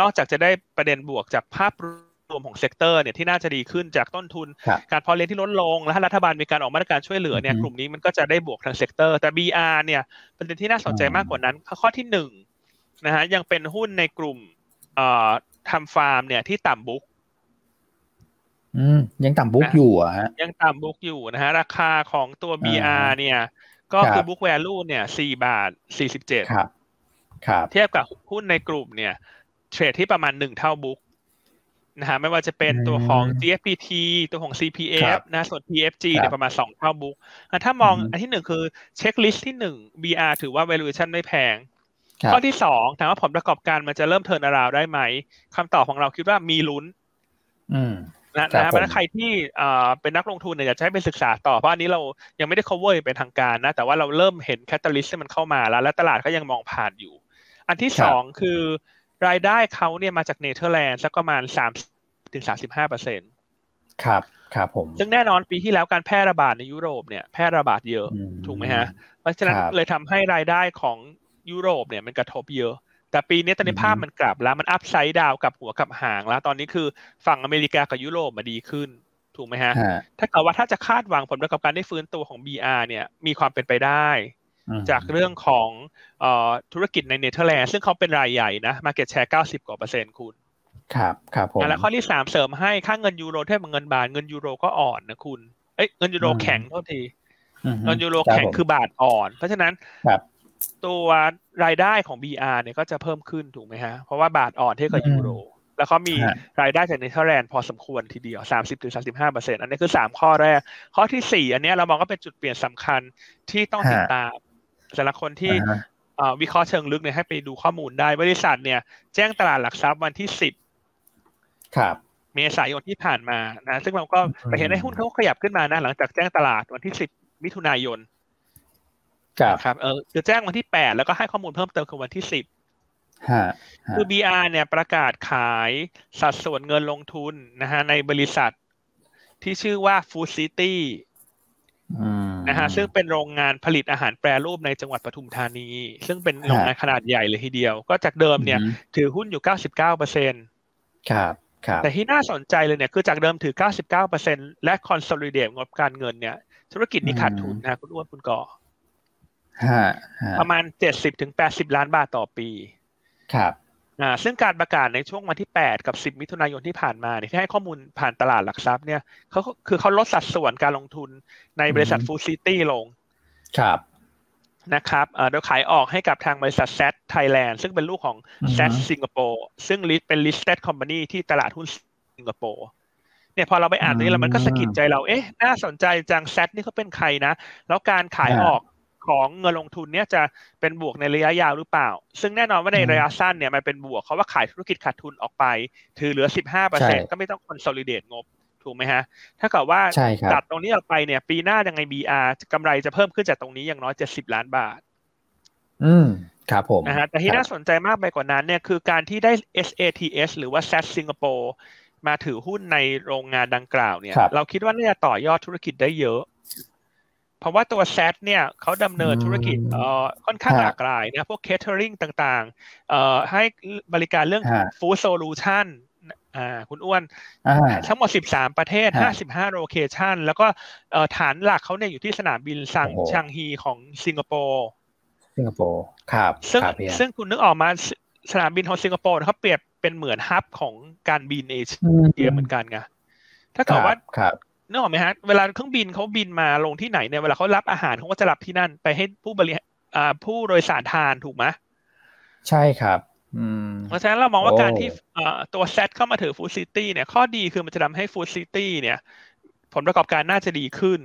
นอกจากจะได้ประเด็นบวกจากภาพรวมของ sector เนี่ยที่น่าจะดีขึ้นจากต้นทุน การพอเลี้ยงที่ลดลง และถ้ารัฐบาลมีการออกมาตรการช่วยเหลือเนี่ยกลุ่มนี้มันก็จะได้บวกทาง sector แต่ BR เนี่ยประเด็นที่น่าสนใจมากกว่านั้นข้อที่หนึ่งนะฮะยังเป็นหุ้นในกลุ่มเอ่อทำฟาร์มเนี่ยที่ต่ำ book อืมยังต่ำ book อยู่อะฮะยังต่ำ book อยู่นะฮะ ราคาของตัว BR เนี่ย ก็คือ book value เนี่ยสี่บาทสี่สิบเจ็ดครับ ครับ เทียบกับหุ้นในกลุ่มเนี่ย เทรดที่ประมาณหนึ่งเท่า book นะฮะไม่ว่าจะเป็นตัวของ GFPT ตัวของ CPF นะส่วน TFG เนี่ยประมาณสองเท่า book ถ้ามองอันที่หนึ่งคือ checklist ที่หนึ่ง BR ถือว่า valuation ไม่แพงข้อที่สองถามว่าผลประกอบการมันจะเริ่ม turnaround ได้ไหมคำตอบของเราคิดว่ามีลุ้น นะนะเพราะใครที่เป็นนักลงทุนเนี่ยอยากจะให้ไปศึกษาต่อเพราะอันนี้เรายังไม่ได้ cover เป็นทางการนะแต่ว่าเราเริ่มเห็น catalyst ที่มันเข้ามาแล้ว และตลาดก็ยังมองผ่านอยู่ อันที่สองคือรายได้เขาเนี่ยมาจากเนเธอร์แลนด์สักประมาณสามถึงสามสิบห้าเปอร์เซ็นต์ครับครับผมซึ่งแน่นอนปีที่แล้วการแพร่ระบาดในยุโรปเนี่ยแพร่ระบาดเยอะถูกไหมฮะ เพราะฉะนั้นเลยทำให้รายได้ของยุโรปเนี่ยมันกระทบเยอะ แต่ปีนี้ตอนนี้ภาพมันกลับแล้วมัน upside down กับหัวกับหางแล้ว ตอนนี้คือฝั่งอเมริกากับยุโรปมาดีขึ้น ถูกไหมฮะ ถ้าเกิดว่าถ้าจะคาดหวังผลประกอบการได้ฟื้นตัวของ BR เนี่ยมีความเป็นไปได้ จากเรื่องของธุรกิจในเนเธอร์แลนด์ซึ่งเขาเป็นรายใหญ่นะ Market Share 90 กว่าเปอร์เซ็นต์คุณครับครับผมแล้วข้อที่สามเสริมให้ค่าเงินยูโรเทียบกับเงินบาทเงินยูโรก็อ่อนนะคุณเอ้ยเงินยูโรแข็งเท่าทีเงินยูโรแข็งคือบาทอ่อน เพราะฉะนั้น ตัวรายได้ของ BR เนี่ยก็จะเพิ่มขึ้นถูกไหมฮะ เพราะว่าบาทอ่อนเทียบกับยูโร แล้วเขามีรายได้จากเนเธอร์แลนด์พอสมควรทีเดียวสามสิบถึงสามสิบห้าเปอร์เซ็นต์อันนี้คือสามข้อแรก ข้อที่สี่อันนี้เรามองก็เป็นจุดเปลี่ยนสำคัญที่ต้องติดตามแต่ละคนที่วิเคราะห์เชิงลึกเนี่ยให้ไปดูข้อมูลได้บริษัทเนี่ย แจ้งตลาดหลักทรัพย์วันที่สิบครับเมษายนที่ผ่านมานะ ซึ่งเราก็ไปเห็นในหุ้นเขาขยับขึ้นมานะ หลังจากแจ้งตลาดวันที่สิบมิถุนายน ครับเออจะแจ้งวันที่แปดแล้วก็ให้ข้อมูลเพิ่มเติมคือวันที่สิบคือ BR เนี่ยประกาศขายสัดส่วนเงินลงทุนนะฮะในบริษัทที่ชื่อว่า Food City นะฮะซึ่งเป็นโรงงานผลิตอาหารแปรรูปในจังหวัดปทุมธานี ซึ่งเป็นโรงงานขนาดใหญ่เลยทีเดียว ก็จากเดิมเนี่ย ถือหุ้นอยู่เก้าสิบเก้าเปอร์เซ็นต์ครับครับ แต่ที่น่าสนใจเลยเนี่ย คือจากเดิมถือเก้าสิบเก้าเปอร์เซ็นและคอนโซลิเดตงบการเงินเนี่ย ธุรกิจนี้ขาดทุนนะคุณอ้วนคุณก่อ ประมาณเจ็ดสิบถึงแปดสิบล้านบาทต่อปี ครับอ่าซึ่งการประกาศในช่วงวันที่ 8 กับ 10 มิถุนายนที่ผ่านมาเนี่ยที่ให้ข้อมูลผ่านตลาดหลักทรัพย์เนี่ยเขาคือเขาลดสัดส่วนการลงทุนในบริษัทฟูซิตี้ลง ครับนะครับโดยขายออกให้กับทางบริษัทแซ t ไทยแลนด์ซึ่งเป็นลูกของแซ t สิงคโปร์ซึ่ง list เป็น listed company ที่ตลาดหุ้นสิงคโปร์เนี่ยพอเราไปอ่านนี้แล้วมันก็สะกิดใจเราเอ๊ะน่าสนใจจังแซ t นี่เขาเป็นใครนะ แล้วการขายออก ของเงินลงทุนเนี่ยจะเป็นบวกในระยะยาวหรือเปล่า ซึ่งแน่นอนว่าในระยะสั้นเนี่ยมันเป็นบวกเขาว่าขายธุรกิจขาดทุนออกไป ถือเหลือ 15%ก็ไม่ต้องคอนโซลิเดตงบถูกไหมฮะ ถ้าเกิดว่าตัดตรงนี้ออกไปเนี่ย ปีหน้ายังไง BR กำไรจะเพิ่มขึ้นจากตรงนี้อย่างน้อย70ล้านบาท อืม ครับผม นะฮะ แต่ที่น่าสนใจมากไปกว่านั้นเนี่ยคือการที่ได้ SATS หรือว่า SAT สิงคโปร์มาถือหุ้นในโรงงานดังกล่าวเนี่ยเราคิดว่าน่าจะต่อยอดธุรกิจได้เยอะ เพราะว่าตัว SATS เนี่ยเขาดำเนินธุรกิจเอ่อค่อนข้างหลากหลายนะพวก catering ต่างๆเอ่อให้บริการเรื่อง food solution อ่าคุณอ้วนทั้งหมด 13 ประเทศ 55 location แล้วก็ฐานหลักเขาเนี่ยอยู่ที่สนามบินซังชางฮีของสิงคโปร์สิงคโปร์ครับซึ่งซึ่งคุณนึกออกป่ะสนามบินของสิงคโปร์เขาเปรียบเป็นเหมือน hub ของการบินเอเชียเหมือนกันไงถ้าเกิดว่า นึกออกไหมฮะเวลาเครื่องบินเขาบินมาลงที่ไหนเนี่ยเวลาเขารับอาหารเขาก็จะรับที่นั่น ไปให้ผู้บริอ่าผู้โดยสารทานถูกไหมใช่ครับเพราะฉะนั้นเรามองว่าการที่ตัว SATS เข้ามาถือ Food City เนี่ยข้อดีคือมันจะทำให้ Food City เนี่ย ผลประกอบการน่าจะดีขึ้น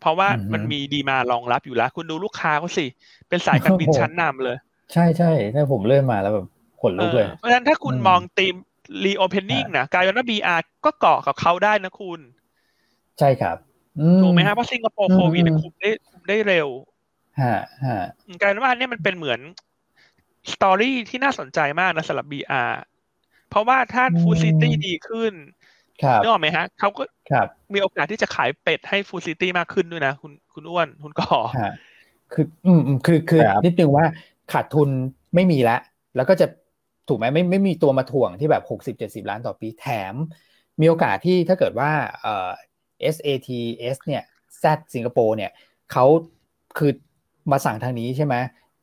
เพราะว่ามันมีดีมารองรับอยู่แล้ว คุณดูลูกค้าเขาสิ เป็นสายการบินชั้นนำเลย ใช่ใช่ถ้าผมเลื่อนมาแล้วแบบขนลุกเลย เพราะฉะนั้นถ้าคุณมอง theme reopening นะกลายเป็นว่า BR ก็เกาะกับเขาได้นะคุณ ใช่ครับถูกไหมครับเพราะสิงคโปร์โควิดคุมได้คุมได้เร็วฮะฮะกลายเป็นว่านี่มันเป็นเหมือน story ที่น่าสนใจมากนะสำหรับ BR เพราะว่าถ้า Food City ดีขึ้นนึกออกไหมฮะเขาก็มีโอกาสที่จะขายเป็ดให้ Food City มากขึ้นด้วยนะ คุณคุณอ้วน คุณก่อคือ อืมคือคือนิดนึงว่าขาดทุนไม่มีแล้วแล้วก็จะถูกไหมไม่ไม่มีตัวมาถ่วงที่แบบหกสิบเจ็ดสิบล้านต่อปีแถม มีโอกาสที่ถ้าเกิดว่าเอ่อ SATS เนี่ย Z สิงคโปร์เนี่ยเขาคือมาสั่งทางนี้ใช่ไหม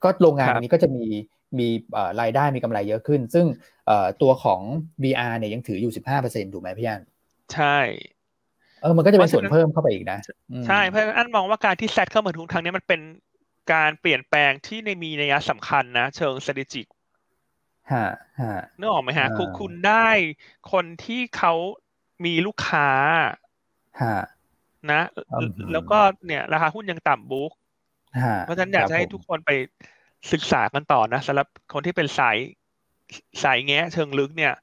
ก็โรงงานนี้ก็จะมีมีรายได้มีกำไรเยอะขึ้น ซึ่งตัวของ BR เนี่ยยังถืออยู่ 15%ถูกไหมพี่อันใช่เออมันก็จะเป็นส่วนเพิ่มเข้าไปอีกนะ ใช่เพราะอันมองว่าการที่แซดเข้ามาทุกทางนี้มันเป็นการเปลี่ยนแปลงที่ในมีนัยสำคัญนะ เชิง strategic ฮะฮะนึกออกไหมฮะคุณคุณได้คนที่เขามีลูกค้า นะ แล้วก็เนี่ยราคาหุ้นยังต่ำบุ๊กเพราะฉะนั้นอยากจะให้ทุกคนไปศึกษากันต่อนะสำหรับคนที่เป็นสายสายแงะเชิงลึกเนี่ย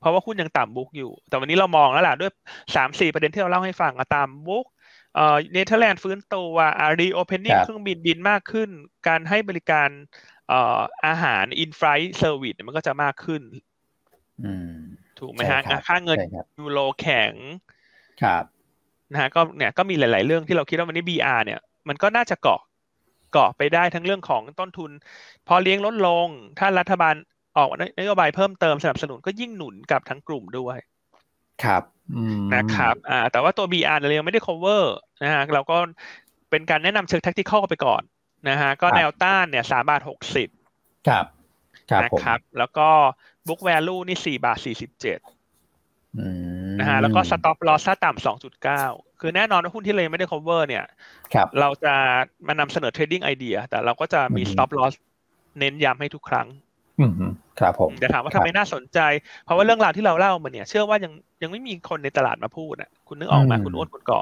เพราะว่าหุ้นยังต่ำบุ๊กอยู่ แต่วันนี้เรามองแล้วล่ะด้วยสามสี่ประเด็นที่เราเล่าให้ฟังตามบุ๊กเอ่อเนเธอร์แลนด์ฟื้นตัวอ่า reopening เครื่องบินบินมากขึ้น การให้บริการเอ่ออาหาร inflight service มันก็จะมากขึ้นถูกไหมฮะค่าเงินยูโรแข็งครับ นะฮะก็เนี่ยก็มีหลาย ๆ เรื่องที่เราคิดว่าวันนี้ BR เนี่ยมันก็น่าจะเกาะเกาะไปได้ทั้งเรื่องของต้นทุน พอเลี้ยงลดลง ถ้ารัฐบาลออกนโยบายเพิ่มเติมสนับสนุนก็ยิ่งหนุนกับทั้งกลุ่มด้วย ครับนะครับอ่าแต่ว่าตัว BR เรายังไม่ได้ cover นะฮะเราก็เป็นการแนะนำเชิง tactical ไปก่อนนะฮะก็แนวต้านเนี่ยสามบาทหกสิบครับนะครับ แล้วก็ book value นี่สี่บาทสี่สิบเจ็ด นะฮะแล้วก็ stop loss ถ้าต่ำสองจุดเก้าคือแน่นอนว่าหุ้นที่เราไม่ได้ cover เนี่ยเราจะมานำเสนอ trading idea แต่เราก็จะมี stop loss เน้นย้ำให้ทุกครั้งครับผมแต่ถามว่าทำไมน่าสนใจ เพราะว่าเรื่องราวที่เราเล่ามาเนี่ย เชื่อว่ายังยังไม่มีคนในตลาดมาพูดอะ คุณนึกออกมาคุณอ้วนคุณก่อ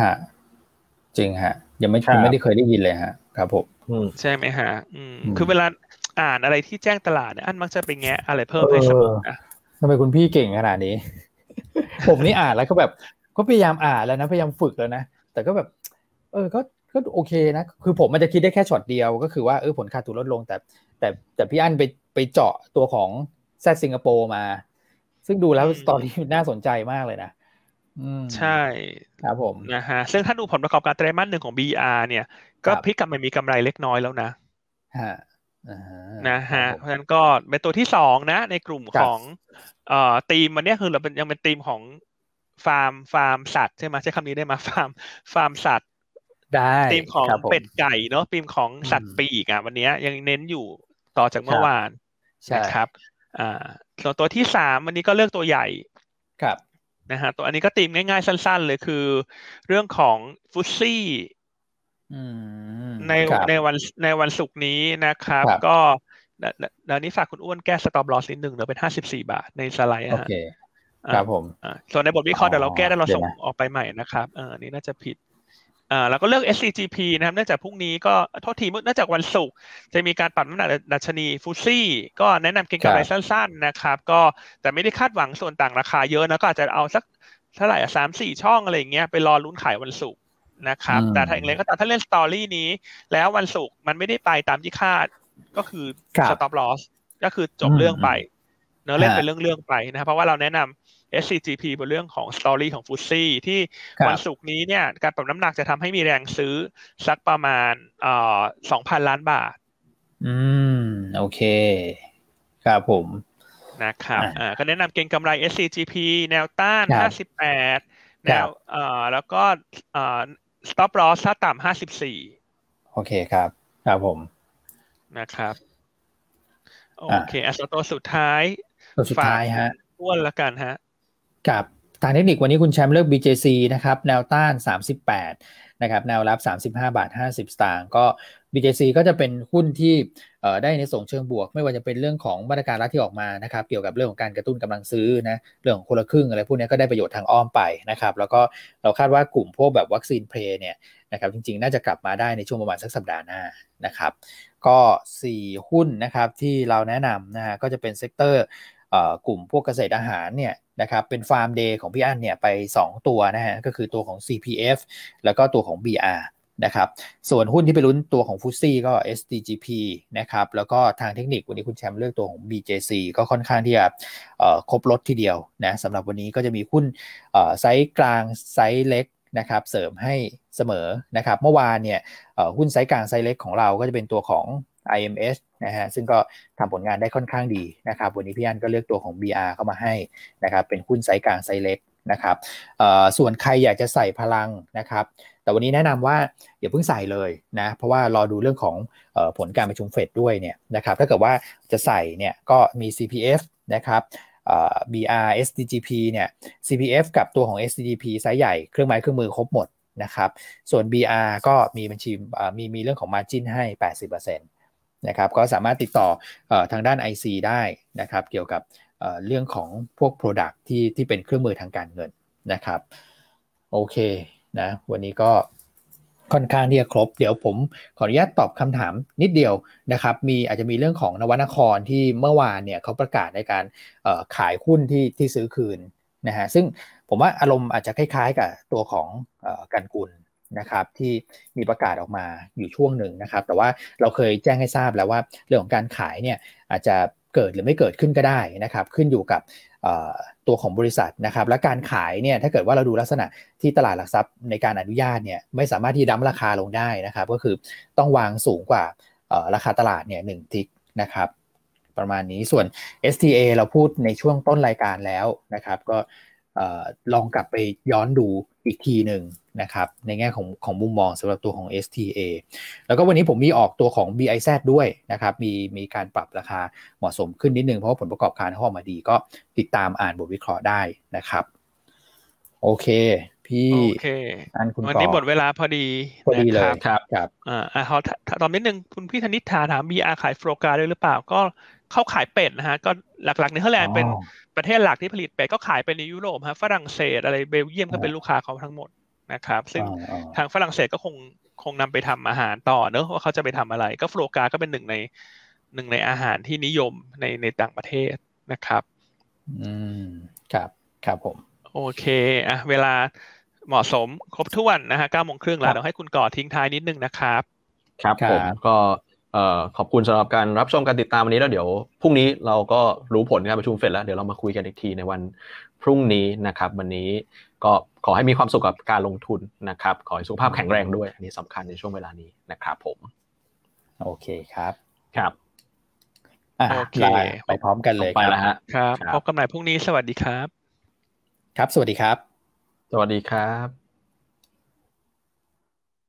ฮะจริงฮะ ยังไม่ยังไม่ได้เคยได้ยินเลยฮะ ครับผมใช่ไหมฮะ อืม คือเวลาอ่านอะไรที่แจ้งตลาดเนี่ยอันมักจะไปแงะอะไรเพิ่มให้เสมอนะทำไมคุณพี่เก่งขนาดนี้ ผมนี่อ่านแล้วก็แบบก็พยายามอ่านแล้วนะพยายามฝึกแล้วนะแต่ก็แบบ เออก็ก็โอเคนะคือผมมันจะคิดได้แค่ช็อตเดียวก็คือว่าเออผลขาดทุนลดลง แต่ แต่แต่พี่อั้นไปไปเจาะตัวของแซดสิงคโปร์มา ซึ่งดูแล้วสตอรี่น่าสนใจมากเลยนะใช่ครับผมนะฮะซึ่งถ้าดูผลประกอบการไตรมาสหนึ่งของ BR เนี่ย ก็พลิกกลับมามีกำไรเล็กน้อยแล้วนะฮะ นะฮะเพราะฉะนั้นก็เป็นตัวที่สองนะ ในกลุ่มของเอ่อทีมวันนี้คือเราเป็นยังเป็นทีมของฟาร์มฟาร์มสัตว์ใช่ไหมใช้คำนี้ได้ไหมฟาร์มฟาร์มสัตว์ได้ทีมของเป็ดไก่เนาะทีมของสัตว์ปีกอะวันนี้ยังเน้นอยู่ต่อจากเมื่อวานนะครับ อ่าส่วนตัวที่สามวันนี้ก็เลือกตัวใหญ่ครับนะฮะตัวอันนี้ก็ตีมง่ายๆสั้น ๆ เลยคือ เรื่องของ FTSE ในในวันในวันศุกร์นี้นะครับ ก็เดี๋ยวนี้ฝากคุณอ้วนแก้ stop loss นิดหนึ่งเหลือเป็นห้าสิบสี่บาทในสไลด์โอเคครับผมส่วนในบทวิเคราะห์เดี๋ยวเราแก้แล้วเราส่งออกไปใหม่นะครับเออนี่น่าจะผิดอ่าแล้วก็เลือก SCGP นะครับเนื่องจากพรุ่งนี้ก็โทษทีเนื่องจากวันศุกร์จะมีการปรับน้ำหนักดัชนีฟูซี่ก็แนะนำเก็งกำไรสั้นๆนะครับ ก็แต่ไม่ได้คาดหวังส่วนต่างราคาเยอะนะก็อาจจะเอาสักเท่าไหร่สามสี่ช่องอะไรอย่างเงี้ยไปรอลุ้นขายวันศุกร์ นะครับ แต่ถ้าอย่างไรก็ตามถ้าเล่นสตอรี่นี้ แล้ววันศุกร์มันไม่ได้ไปตามที่คาด ก็คือสต็อปลอสก็คือจบเรื่องไป เนื้อเล่นเป็นเรื่องๆไปนะครับเพราะว่าเราแนะนำ SCGP บนเรื่องของสตอรี่ของฟุตซี่ที่วันศุกร์นี้เนี่ยการปรับน้ำหนักจะทำให้มีแรงซื้อสักประมาณเอ่อสองพันล้านบาท อืม โอเค ครับผมนะครับอ่าก็แนะนำเก็งกำไร SCGP แนวต้านห้าสิบแปดแนวเอ่อแล้วก็เอ่อ stop loss ถ้าต่ำห้าสิบสี่โอเคครับ ครับผมนะครับ โอเคอัสตัวสุดท้ายตัวสุดท้ายฮะอ้วนละกันฮะกับ ทางเทคนิควันนี้คุณแชมป์เลือก BJC นะครับแนวต้าน 38นะครับแนวรับ 35 บาท 50 สตางค์ก็ BJC ก็จะเป็นหุ้นที่ได้ในส่งเชิงบวก ไม่ว่าจะเป็นเรื่องของมาตรการรัฐที่ออกมานะครับเกี่ยวกับเรื่องของการกระตุ้นกำลังซื้อนะเรื่องของคนละครึ่งอะไรพวกนี้ก็ได้ประโยชน์ทางอ้อมไปนะครับแล้วก็เราคาดว่ากลุ่มพวกแบบวัคซีน play เนี่ยนะครับจริงๆ น่าจะกลับมาได้ในช่วงประมาณสักสัปดาห์หน้านะครับก็ 4 หุ้นนะครับที่เราแนะนำนะฮะก็จะเป็น sector กลุ่มพวกเกษตรอาหารเนี่ย นะครับเป็น farm day ของพี่อั้นเนี่ยไป 2 ตัวนะฮะก็คือตัวของ CPF แล้วก็ตัวของ BR นะครับส่วนหุ้นที่ไปลุ้นตัวของ FTSE ก็ SDGP นะครับแล้วก็ทางเทคนิควันนี้คุณแชมป์เลือกตัวของ BJC ก็ค่อนข้างที่จะครบรสทีเดียวนะสำหรับวันนี้ก็จะมีหุ้นไซส์กลางไซส์เล็กนะครับเสริมให้เสมอนะครับเมื่อวานเนี่ยหุ้นไซส์กลางไซส์เล็กของเราก็จะเป็นตัวของ IMS นะฮะซึ่งก็ทำผลงานได้ค่อนข้างดีนะครับวันนี้พี่อั้นก็เลือกตัวของ BR เข้ามาให้นะครับเป็นหุ้นไซส์กลางไซส์เล็กนะครับส่วนใครอยากจะใส่พลังนะครับแต่วันนี้แนะนำว่าอย่าเพิ่งใส่เลยนะเพราะว่ารอดูเรื่องของผลการประชุมเฟดด้วยเนี่ยนะครับถ้าเกิดว่าจะใส่เนี่ยก็มี CPF นะครับ BR SDGP เนี่ย CPF กับตัวของ SDGP ไซส์ใหญ่เครื่องไม้เครื่องมือครบหมดนะครับส่วน BR ก็มีบัญชีมีมีเรื่องของ Margin ให้ 80%น นะครับก็สามารถติดต่ออทางด้าน IC ได้นะครับเกี่ยวกับเรื่องของพวก Product ที่ที่เป็นเครื่องมือทางการเงินนะครับโอเคนะวันนี้ก็ค่อนข้างที่จะครบ เดี๋ยวผมขออนุญาตตอบคำถามนิดเดียวนะครับมีอาจจะมีเรื่องของนวนครที่เมื่อวานเนี่ยเขาประกาศในการขายหุ้นที่ที่ซื้อคืนนะฮะซึ่งผมว่าอารมณ์อาจจะคล้ายๆกับตัวของกันกุล นะครับที่มีประกาศออกมาอยู่ช่วงหนึ่งนะครับ แต่ว่าเราเคยแจ้งให้ทราบแล้วว่าเรื่องของการขายเนี่ยอาจจะเกิดหรือไม่เกิดขึ้นก็ได้นะครับ ขึ้นอยู่กับตัวของบริษัทนะครับและการขายเนี่ยถ้าเกิดว่าเราดูลักษณะที่ตลาดหลักทรัพย์ในการอนุญาตเนี่ยไม่สามารถที่ดั้มราคาลงได้นะครับ ก็คือต้องวางสูงกว่าราคาตลาดเนี่ยหนึ่งทิกนะครับ ประมาณนี้ส่วน STA เราพูดในช่วงต้นรายการแล้วนะครับ ก็ลองกลับไปย้อนดู อีกทีหนึ่งนะครับในแง่ของของมุมมองสำหรับตัวของ STA แล้วก็วันนี้ผมมีออกตัวของ BIZ ด้วยนะครับมีมีการปรับราคาเหมาะสมขึ้นนิดนึง เพราะว่าผลประกอบการเขาออกมาดีก็ติดตามอ่านบทวิเคราะห์ได้นะครับ โอเค พี่โอเคอันคุณวันนี้หมดเวลาพอดีพอดีเลยครับครับอ่าเขาตอนนิดนึงคุณพี่ธนิษฐาถาม BR ขายโฟลกาด้วยหรือเปล่าก็เข้าขายเป็ดนะฮะก็หลักๆในเนเธอร์แลนด์เป็น ประเทศหลักที่ผลิตเป็ดก็ขายไปในยุโรปฮะฝรั่งเศสอะไรเบลเยียมก็เป็นลูกค้าเขาทั้งหมดนะครับ ซึ่งทางฝรั่งเศสก็คงคงนำไปทำอาหารต่อเนอะว่าเขาจะไปทำอะไร ก็โฟลกาก็เป็นหนึ่งในหนึ่งในอาหารที่นิยมในในต่างประเทศนะครับ อืมครับครับผม โอเคอะเวลาเหมาะสมครบถ้วนนะฮะเก้าโมงครึ่งแล้วเดี๋ยวให้คุณก่อทิ้งท้ายนิดนึงนะครับ ครับผมก็เอ่อ ขอบคุณสำหรับการรับชมการติดตามวันนี้แล้วเดี๋ยวพรุ่งนี้เราก็รู้ผลการประชุมเฟดแล้วเดี๋ยวเรามาคุยกันอีกทีในวันพรุ่งนี้นะครับ วันนี้ก็ขอให้มีความสุขกับการลงทุนนะครับ ขอให้สุขภาพแข็งแรงด้วย อันนี้สำคัญในช่วงเวลานี้นะครับผม โอเคครับครับโอเคไปพร้อมกันเลยไปแล้วฮะครับพบกันใหม่พรุ่งนี้สวัสดีครับ ครับ สวัสดีครับ สวัสดีครับ